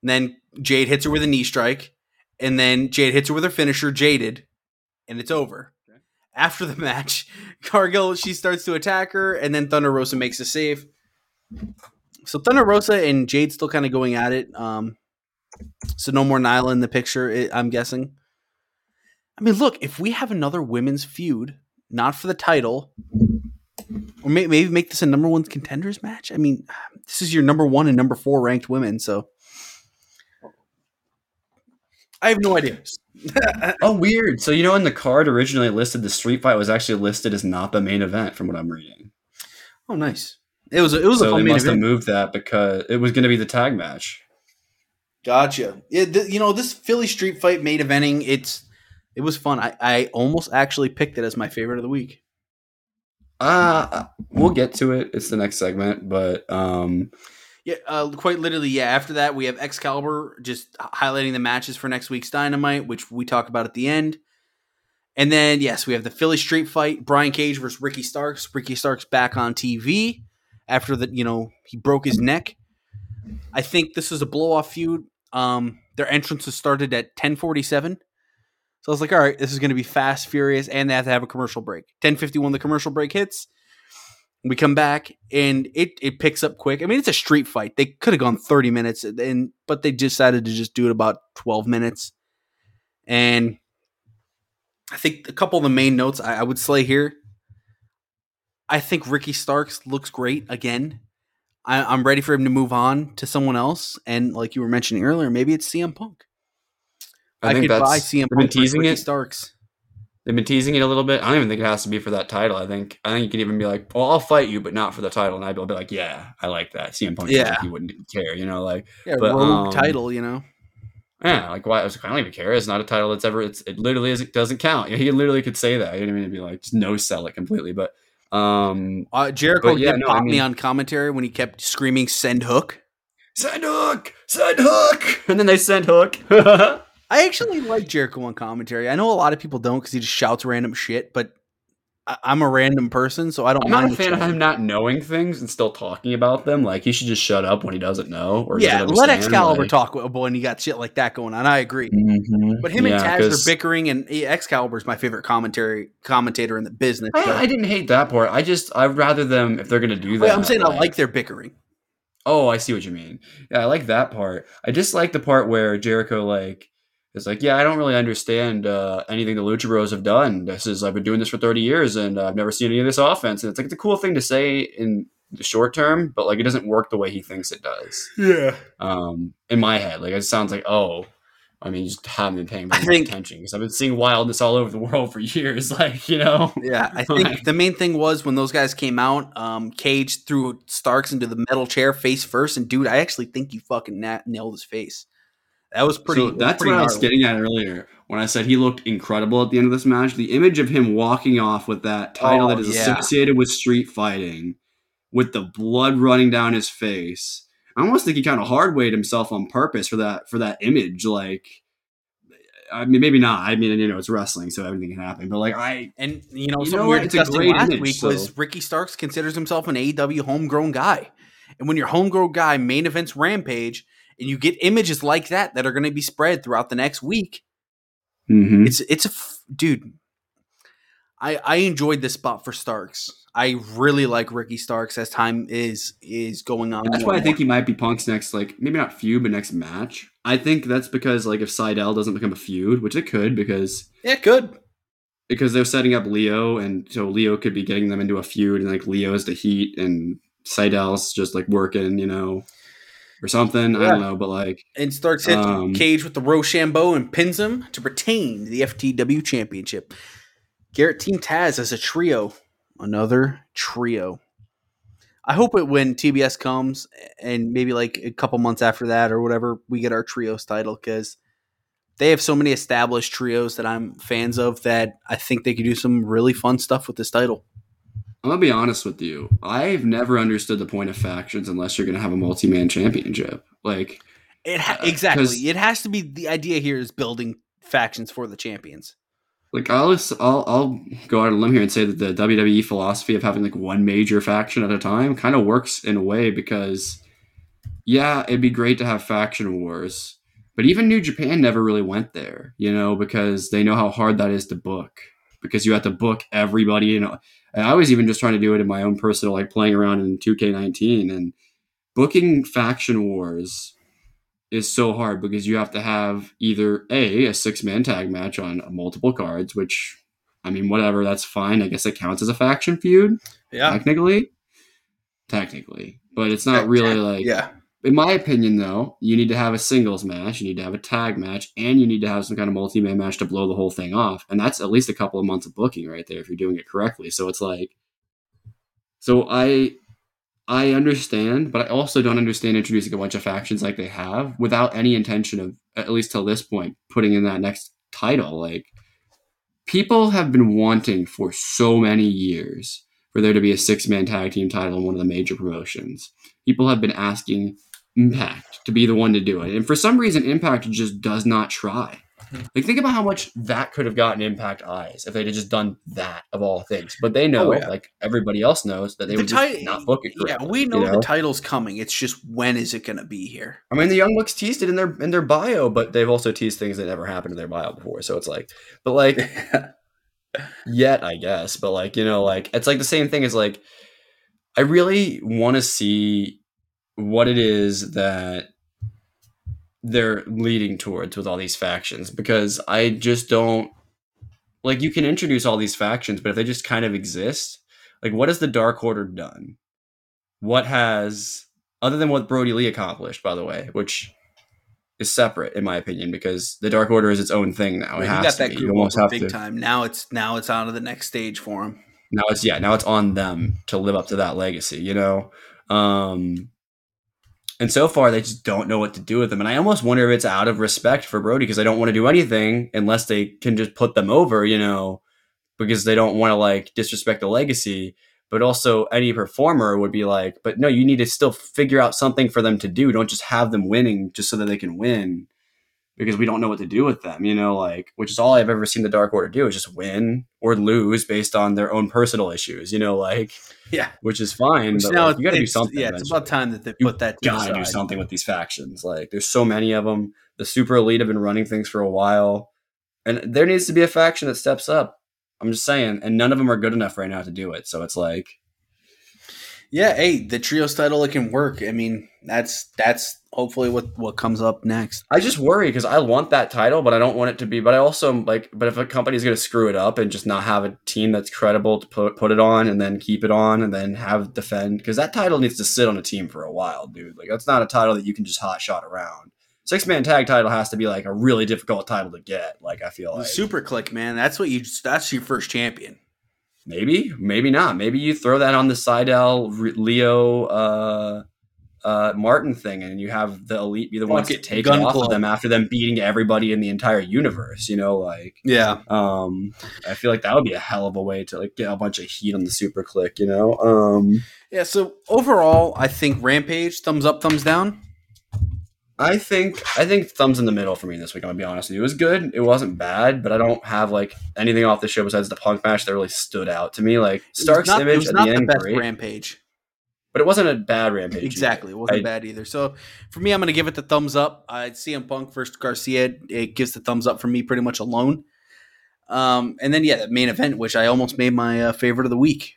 And then Jade hits her with a knee strike. And then Jade hits her with her finisher, Jaded, and it's over. Okay. After the match, Cargill she starts to attack her, and then Thunder Rosa makes a save. So Thunder Rosa and Jade still kind of going at it. Um, so no more Nyla in the picture, i I'm guessing. I mean, look, if we have another women's feud, not for the title, or may, maybe make this a number one contenders match. I mean, this is your number one and number four ranked women, so I have no idea. Oh, weird. So you know, in the card originally listed, the street fight was actually listed as not the main event, from what I'm reading. oh, nice. It was a, it was a So they fun main must have moved that because it was going to be the tag match. Gotcha. Yeah, th- you know this Philly street fight main eventing. It's it was fun. I, I almost actually picked it as my favorite of the week. Uh we'll get to it. It's the next segment, but um, Yeah, uh, quite literally. Yeah. After that, we have Excalibur just highlighting the matches for next week's Dynamite, which we talk about at the end. And then yes, we have the Philly Street Fight: Brian Cage versus Ricky Starks. Ricky Starks back on TV after the you know he broke his neck. I think this is a blow off feud. Um, their entrances started at ten forty seven. So I was like, all right, this is going to be fast, furious, and they have to have a commercial break. Ten fifty one, the commercial break hits. We come back and it it picks up quick. I mean, it's a street fight. They could have gone 30 minutes and but they decided to just do it about 12 minutes. And I think a couple of the main notes I, I would slay here. I think Ricky Starks looks great again. I, I'm ready for him to move on to someone else. And like you were mentioning earlier, maybe it's CM Punk. I, I, think could that's buy CM they've been Punk teasing it. Starks. They've been teasing it a little bit. I don't even think it has to be for that title. I think I think you could even be like, "Well, I'll fight you, but not for the title." And I'd be like, "Yeah, I like that." CM Punk, Yeah. he wouldn't care, you know, like Yeah, But, rogue um, title, you know. yeah, like why? I was like, I don't even care. It's not a title that's ever. It's it literally is. It doesn't count. Yeah, he literally could say that. You know what I mean? It'd be like just no sell it completely. But um, Uh, Jericho But yeah, did no, pop I me mean- on commentary when he kept screaming "Send Hook." send hook, send hook, and then they sent hook. I actually like Jericho on commentary. I know a lot of people don't because he just shouts random shit, but I- I'm a random person, so I don't I'm not a fan of him not knowing things and still talking about them. Like he should just shut up when he doesn't know. Or Yeah, let Excalibur like- talk when he got shit like that going on. I agree. Mhm. But him Yeah, and Taz 'cause- are bickering, and Excalibur's my favorite commentary commentator in the business. so- I, I didn't hate that part. I just I'd rather them if they're gonna do that. Wait, I'm saying I like- like their bickering. Oh, I see what you mean. Yeah, I like that part. I just like the part where Jericho like is like, yeah, I don't really understand uh, anything the Lucha Bros have done. This is I've been doing this for thirty years and uh, I've never seen any of this offense. And it's like it's a cool thing to say in the short term, but like it doesn't work the way he thinks it does. Yeah, Um, in my head, like it sounds like oh. I mean, you just haven't been paying I very much think- attention because I've been seeing wildness all over the world for years. Like, you know, yeah. I think the main thing was when those guys came out, um, Cage threw Starks into the metal chair face first, and dude, I actually think you fucking na- nailed his face. That was pretty. So that's pretty what I was getting at earlier when I said he looked incredible at the end of this match. The image of him walking off with that title Oh, that is yeah. associated with street fighting, with the blood running down his face. I almost think he kind of hard weighed himself on purpose for that for that image. Like, I mean, maybe not. I mean, you know, it's wrestling, so everything can happen. But like, I And you know, You something know we were what? It's a discussing great last image, week so- was Ricky Starks considers himself an AEW homegrown guy, and when your homegrown guy main events Rampage, and you get images like that that are going to be spread throughout the next week, Mhm. it's it's a f- dude. I I enjoyed this spot for Starks. I really like Ricky Starks as time is is going on. That's why I think he might be Punk's next, like maybe not feud, but next match. I think that's because like if Sydal doesn't become a feud, which it could, because yeah, could because they're setting up Lio, and so Lio could be getting them into a feud, and like Lio's the heat, and Sydal's just like working, you know, or something. I don't know, but like And Starks hits Um, Cage with the Roshambo and pins him to retain the FTW championship. Garrett Team Taz as a trio. Another trio. I hope it when TBS comes and maybe like a couple months after that or whatever, we get our trios title because they have so many established trios that I'm fans of that I think they could do some really fun stuff with this title. I'm gonna be honest with you. I've never understood the point of factions unless you're gonna have a multi-man championship. Like It ha- Uh, exactly. It has to be the idea here is building factions for the champions. like I'll I'll I'll go out on a limb here and say that the WWE philosophy of having like one major faction at a time kind of works in a way because yeah, it'd be great to have faction wars, but even New Japan never really went there, you know, because they know how hard that is to book because you have to book everybody, you know. And I was even just trying to do it in my own personal like playing around in 2K19 and booking faction wars is so hard because you have to have either a a six man tag match on multiple cards, which I mean, whatever, that's fine. I guess it counts as a faction feud Yeah, technically, technically, but it's not really like. yeah. In my opinion, though, you need to have a singles match, you need to have a tag match, and you need to have some kind of multi man match to blow the whole thing off, and that's at least a couple of months of booking right there if you're doing it correctly. So it's like, so I I understand, but I also don't understand introducing a bunch of factions like they have without any intention of, at least till this point, putting in that next title. Like, people have been wanting for so many years for there to be a six man tag team title in one of the major promotions. People have been asking Impact to be the one to do it. And for some reason, Impact just does not try. Hmm. Like, think about how much that could have gotten Impact eyes if they'd have just done that of all things. But they oh, know, Oh, yeah. like everybody else knows, that they The would just ti- not book it Yeah, we know, you the title's coming. It's just when is it going to be here? I mean, the Young Bucks teased it in their in their bio, but they've also teased things that never happened in their bio before. So it's like, but like, yet I guess, but like you know, like it's like the same thing as like, I really want to see what it is that they're leading towards with all these factions because I just don't like you can introduce all these factions, but if they just kind of exist, like what has the Dark Order done? What has other than what Brodie Lee accomplished, by the way, which is separate in my opinion because the Dark Order is its own thing now. It has got to that be. You almost have big to. time. Now it's now it's on to the next stage for him. now it's yeah now it's on them to live up to that legacy you know um and so far they just don't know what to do with them. And i almost wonder if it's out of respect for brodie because they don't want to do anything unless they can just put them over you know because they don't want to like disrespect the legacy. But also any performer would be like but no you need to still figure out something for them to do. Don't just have them winning just so that they can win because we don't know what to do with them, you know, like which is all I've ever seen the Dark Order do is just win or lose based on their own personal issues, you know, like Yeah. which is fine. Which but now like, you got to do something. Yeah, it's about time that they You put that. to the Gotta do something with these factions. Like there's so many of them. The super elite have been running things for a while, and there needs to be a faction that steps up. I'm just saying, and none of them are good enough right now to do it. So it's like, Yeah, hey, the trios title it can work. I mean, that's that's hopefully what what comes up next. I just worry because I want that title, but I don't want it to be. But I also like, but if a company's going to screw it up and just not have a team that's credible to put put it on and then keep it on and then have defend, because that title needs to sit on a team for a while, dude. Like that's not a title that you can just hot shot around. Six man tag title has to be like a really difficult title to get. Like I feel like SuperKliq, man, that's what you. That's your first champion. Maybe, maybe not. Maybe you throw that on the Sydal Lio uh, uh, Martin thing, and you have the elite be the ones to take off Club. of them after them beating everybody in the entire universe. You know, like. Yeah, Um, I feel like that would be a hell of a way to like get a bunch of heat on the SuperKliq, you know. Um, yeah. So overall, I think Rampage thumbs up, thumbs down. I think I think thumbs in the middle for me this week. I'm gonna be honest with you. It was good. It wasn't bad, but I don't have like anything off the show besides the punk match that really stood out to me. Like Stark's not, image at the end, best great, Rampage. but it wasn't a bad rampage. Exactly, it wasn't I- bad either. So for me, I'm going to give it the thumbs up. I CM Punk versus Garcia. It gives the thumbs up for me pretty much alone. Um, and then yeah, the main event, which I almost made my uh, favorite of the week.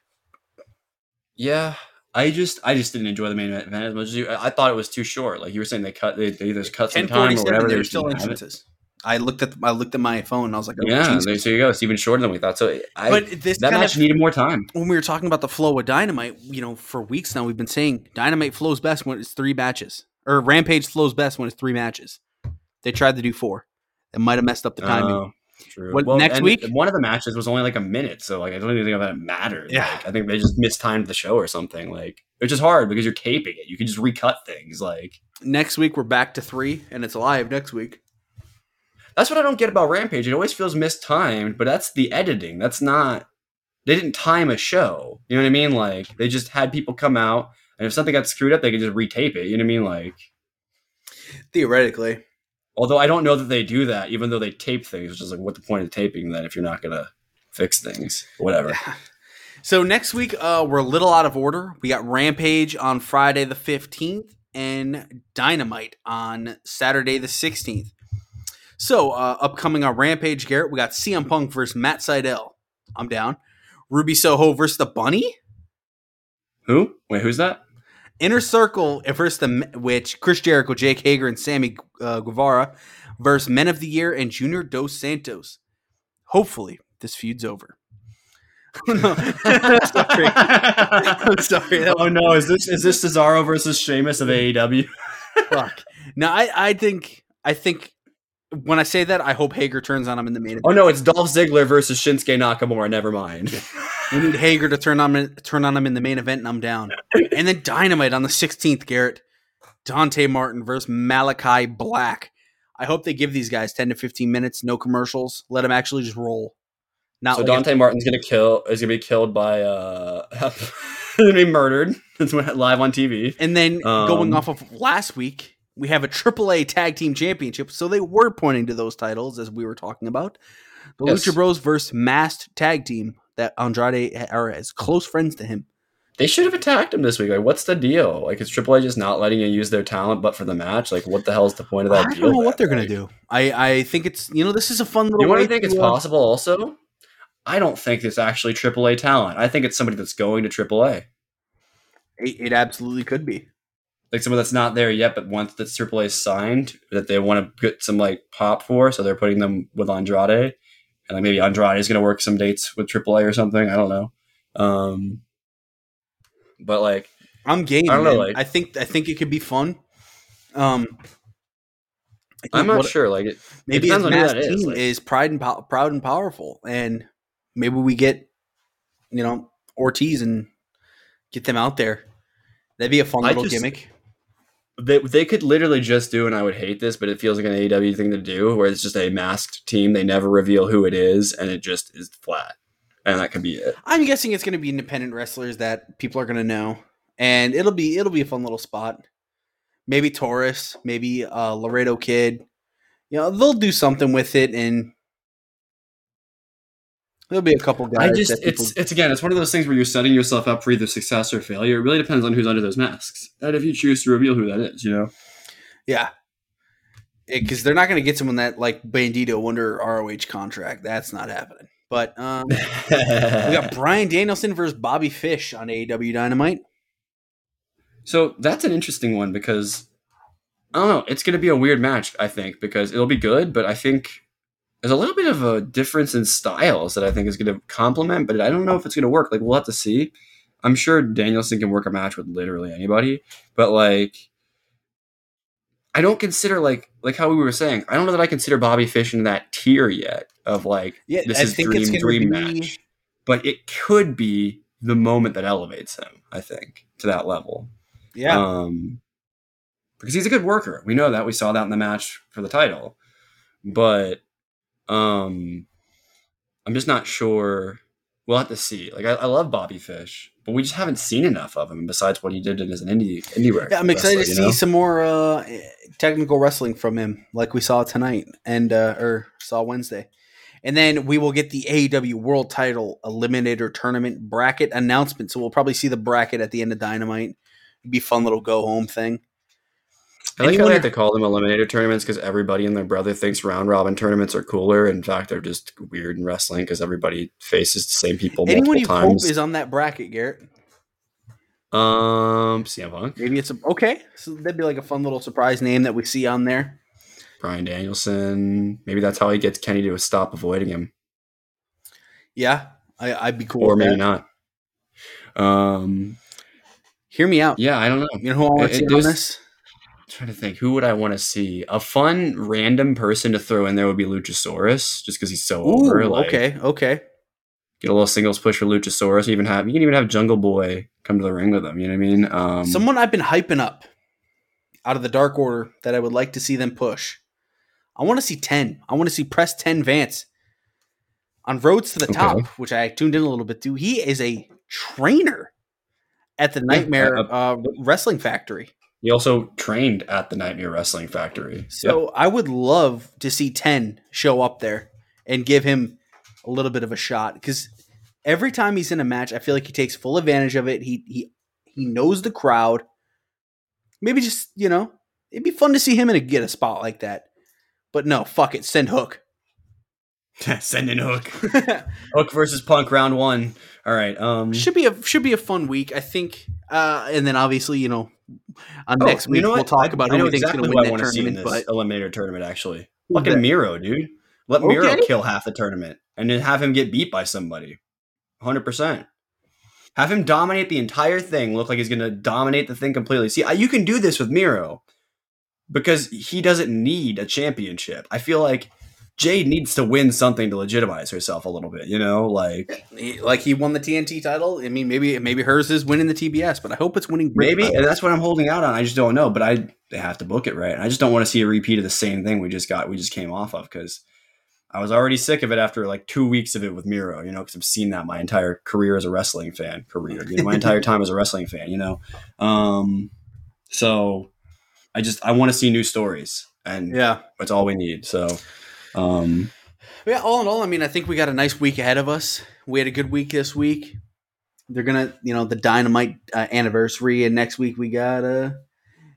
Yeah, I just I just didn't enjoy the main event as much as you. I thought it was too short. Like you were saying, they cut they, they either cut some time or whatever. There's still entrances. I looked at I looked at my phone and I was like, oh, Yeah, Jesus. there, so you go. It's even shorter than we thought. So I, but this that match of needed more time. when we were talking about the flow of dynamite, you know, for weeks now we've been saying dynamite flows best when it's three matches or Rampage flows best when it's three matches. They tried to do four. It might have messed up the timing. Oh, true. What, next week? one of the matches was only like a minute, so like I don't even think that it mattered. Yeah. Like, I think they just mistimed the show or something. Like, which is hard because you're taping it. You can just recut things. Like, Next week we're back to three, and it's live next week. that's what I don't get about Rampage. It always feels mistimed, but that's the editing. That's not. They didn't time a show. You know what I mean? Like, they just had people come out, and if something got screwed up, they could just retape it. You know what I mean? Like, Theoretically, although I don't know that they do that, even though they tape things, which is like, what the point of taping then if you're not gonna fix things? Whatever. So next week, uh, we're a little out of order. We got Rampage on Friday the fifteenth and Dynamite on Saturday the sixteenth. So uh, upcoming on Rampage, Garrett, we got CM Punk versus Matt Sydal. I'm down. Ruby Soho versus the Bunny. Who? Wait, who's that? Inner Circle versus the which Chris Jericho, Jake Hager, and Sammy uh, Guevara versus Men of the Year and Junior Dos Santos. Hopefully, this feud's over. no, sorry. I'm sorry. That oh no, is this is this Cesaro versus Sheamus of AEW? Fuck. No, I, I think I think when I say that, I hope Hager turns on him in the main event. Oh no, it's Dolph Ziggler versus Shinsuke Nakamura. Never mind. We need Hager to turn on turn on him in the main event, and I'm down. and then Dynamite on the 16th, Garrett. Dante Martin versus Malakai Black. I hope they give these guys 10 to 15 minutes, no commercials. Let them actually just roll. Not so like Dante Martin's gonna kill is gonna be killed by uh gonna be murdered. It's live on TV. And then going Um, off of last week, we have a AAA Tag Team Championship. So they were pointing to those titles as we were talking about. The Yes. Lucha Bros versus Masked Tag Team that Andrade are as close friends to him. They should have attacked him this week. Like, what's the deal? Like, is Triple H just not letting you use their talent, but for the match? Like, what the hell is the point of that I don't know what they're gonna do. I, I think it's you know this is a fun little. You want to think it's uh, possible? Also, I don't think it's actually AAA talent. I think it's somebody that's going to AAA. It, it absolutely could be. Like someone that's not there yet, but once that's AAA signed, that they want to get some like pop for, so they're putting them with Andrade, and like maybe Andrade is going to work some dates with AAA or something. I don't know. Um, but like, I'm game. I don't know, like- I think I think it could be fun. Um, I'm not what- sure. Like, it, Maybe depends his mass that is, team like- is pride and pow- proud and powerful, and maybe we get you know Ortiz and get them out there. That'd be a fun I little just- gimmick. They they could literally just do, and I would hate this, but it feels like an AEW thing to do, where it's just a masked team. They never reveal who it is, and it just is flat, and that could be it. I'm guessing it's going to be independent wrestlers that people are going to know, and it'll be it'll be a fun little spot. Maybe Taurus, maybe uh, Laredo Kid. You know, they'll do something with it, and there'll be a couple guys. I just that people, it's it's again it's one of those things where you're setting yourself up for either success or failure. It really depends on who's under those masks, and if you choose to reveal who that is, you know. yeah, because they're not going to get someone that like Bandido under ROH contract. That's not happening. But um, we got Bryan Danielson versus Bobby Fish on AEW Dynamite. so that's an interesting one because I don't know. It's going to be a weird match, I think, because it'll be good, but I think there's a little bit of a difference in styles that I think is going to complement, but I don't know if it's going to work. Like we'll have to see. I'm sure Danielson can work a match with literally anybody, but like I don't consider like like how we were saying. I don't know that I consider Bobby Fish in that tier yet of like Yeah, this I is dream dream be- match. But it could be the moment that elevates him. I think to that level. Yeah, Um, because he's a good worker. We know that. We saw that in the match for the title. But um, I'm just not sure. We'll have to see. Like I, I love Bobby Fish, but we just haven't seen enough of him besides what he did in as an indie indie wrestler. Yeah, I'm excited to see know? some more uh, technical wrestling from him, like we saw tonight and uh, or saw Wednesday. And then we will get the AEW World Title Eliminator Tournament bracket announcement. So we'll probably see the bracket at the end of Dynamite. It'd be a fun little go home thing. I like how they have to call them eliminator tournaments because everybody and their brother thinks round robin tournaments are cooler. In fact, they're just weird in wrestling because everybody faces the same people Anyone you multiple hope is on that bracket, Garrett? um, CM Punk, Maybe it's a, okay. So that'd be like a fun little surprise name that we see on there. Bryan Danielson. Maybe that's how he gets Kenny to stop avoiding him. Yeah, I, I'd be cool. or maybe that. not. Um, Hear me out. yeah, I don't know. You know who I want to see it on this? Trying to think who would I want to see. A fun random person to throw in there would be Luchasaurus, just because he's so Ooh, over. Like, okay, okay. Get a little singles push for Luchasaurus. Even have you can even have Jungle Boy come to the ring with him. You know what I mean? Um, Someone I've been hyping up out of the Dark Order that I would like to see them push. I want to see 10. I want to see Preston Vance on Roads to the Okay. Top, which I tuned in a little bit to. He is a trainer at the Nightmare uh, Wrestling Factory. He also trained at the Nightmare Wrestling Factory. So I would love to see 10 show up there and give him a little bit of a shot because every time he's in a match, I feel like he takes full advantage of it. He he he knows the crowd. Maybe just you know, it'd be fun to see him in a get a spot like that. But no, fuck it, send Hook. Yep. Send in Hook. Hook versus Punk round one. All right. Um. should be a should be a fun week, I think. Uh, and then obviously you know, on oh, next week know we'll talk about I who know we think's exactly who I to win want to see in tournament. this But eliminator tournament. Actually, fucking that? Miro, dude. Let Miro kill half the tournament and then have him get beat by somebody. Hundred percent. Have him dominate the entire thing. Look like he's going to dominate the thing completely. See, I- you can do this with Miro because he doesn't need a championship. I feel like Jade needs to win something to legitimize herself a little bit. You know, like He- like he won the TNT title. I mean, maybe maybe hers is winning the TBS, but I hope it's winning. maybe, and that's what I'm holding out on. I just don't know, but I they have to book it right. I just don't want to see a repeat of the same thing we just got. We just came off of because I was already sick of it after like two weeks of it with Miro. You know, because I've seen that my entire career as a wrestling fan. Career, you know, my entire time as a wrestling fan. You know, um, so I just I want to see new stories, and yeah. that's all we need. So. Um, Yeah, all in all, I mean, I think we got a nice week ahead of us. We had a good week this week. They're gonna, you know, the Dynamite uh, anniversary, and next week we got uh,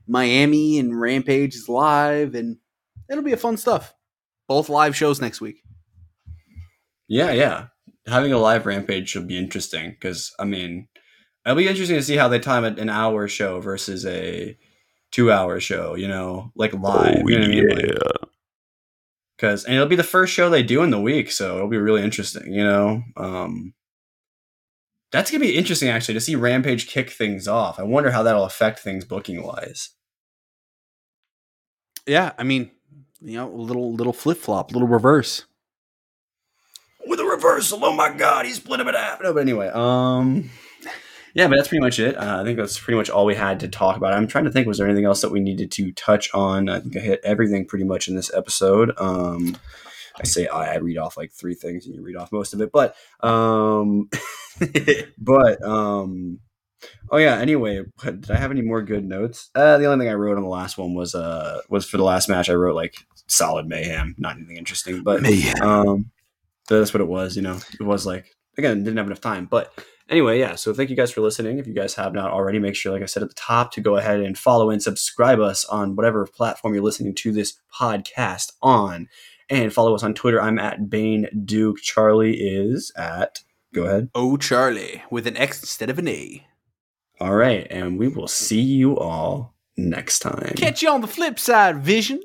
Miami and Rampage is live, and it'll be a fun stuff. Both live shows next week. Yeah, yeah. Having a live rampage should be interesting because I mean, it'll be interesting to see how they time an hour show versus a two hour show. You know, like live. you know what I mean? Because and it'll be the first show they do in the week, so it'll be really interesting. You know, um, that's gonna be interesting actually to see Rampage kick things off. I wonder how that'll affect things booking wise. Yeah, I mean, you know, a little little flip flop, little reverse. with a reversal. Oh my god, he split him in half. No, but anyway, um, yeah, but that's pretty much it. Uh, I think that's pretty much all we had to talk about. I'm trying to think, was there anything else that we needed to touch on? I think I hit everything pretty much in this episode. Um, I say I, I read off like three things, and you read off most of it, but um, but um. Oh yeah. Anyway, did I have any more good notes? Uh, the only thing I wrote on the last one was uh was for the last match. I wrote like solid mayhem, not anything interesting, but um, that's what it was. You know, it was like again didn't have enough time, but anyway, yeah. So thank you guys for listening. If you guys have not already, make sure, like I said at the top, to go ahead and follow and subscribe us on whatever platform you're listening to this podcast on, and follow us on Twitter. I'm at Bane Duke. Charlie is at. Go ahead. Oh, Charlie, with an X instead of an A. All right, and we will see you all next time. Catch you on the flip side, Vision.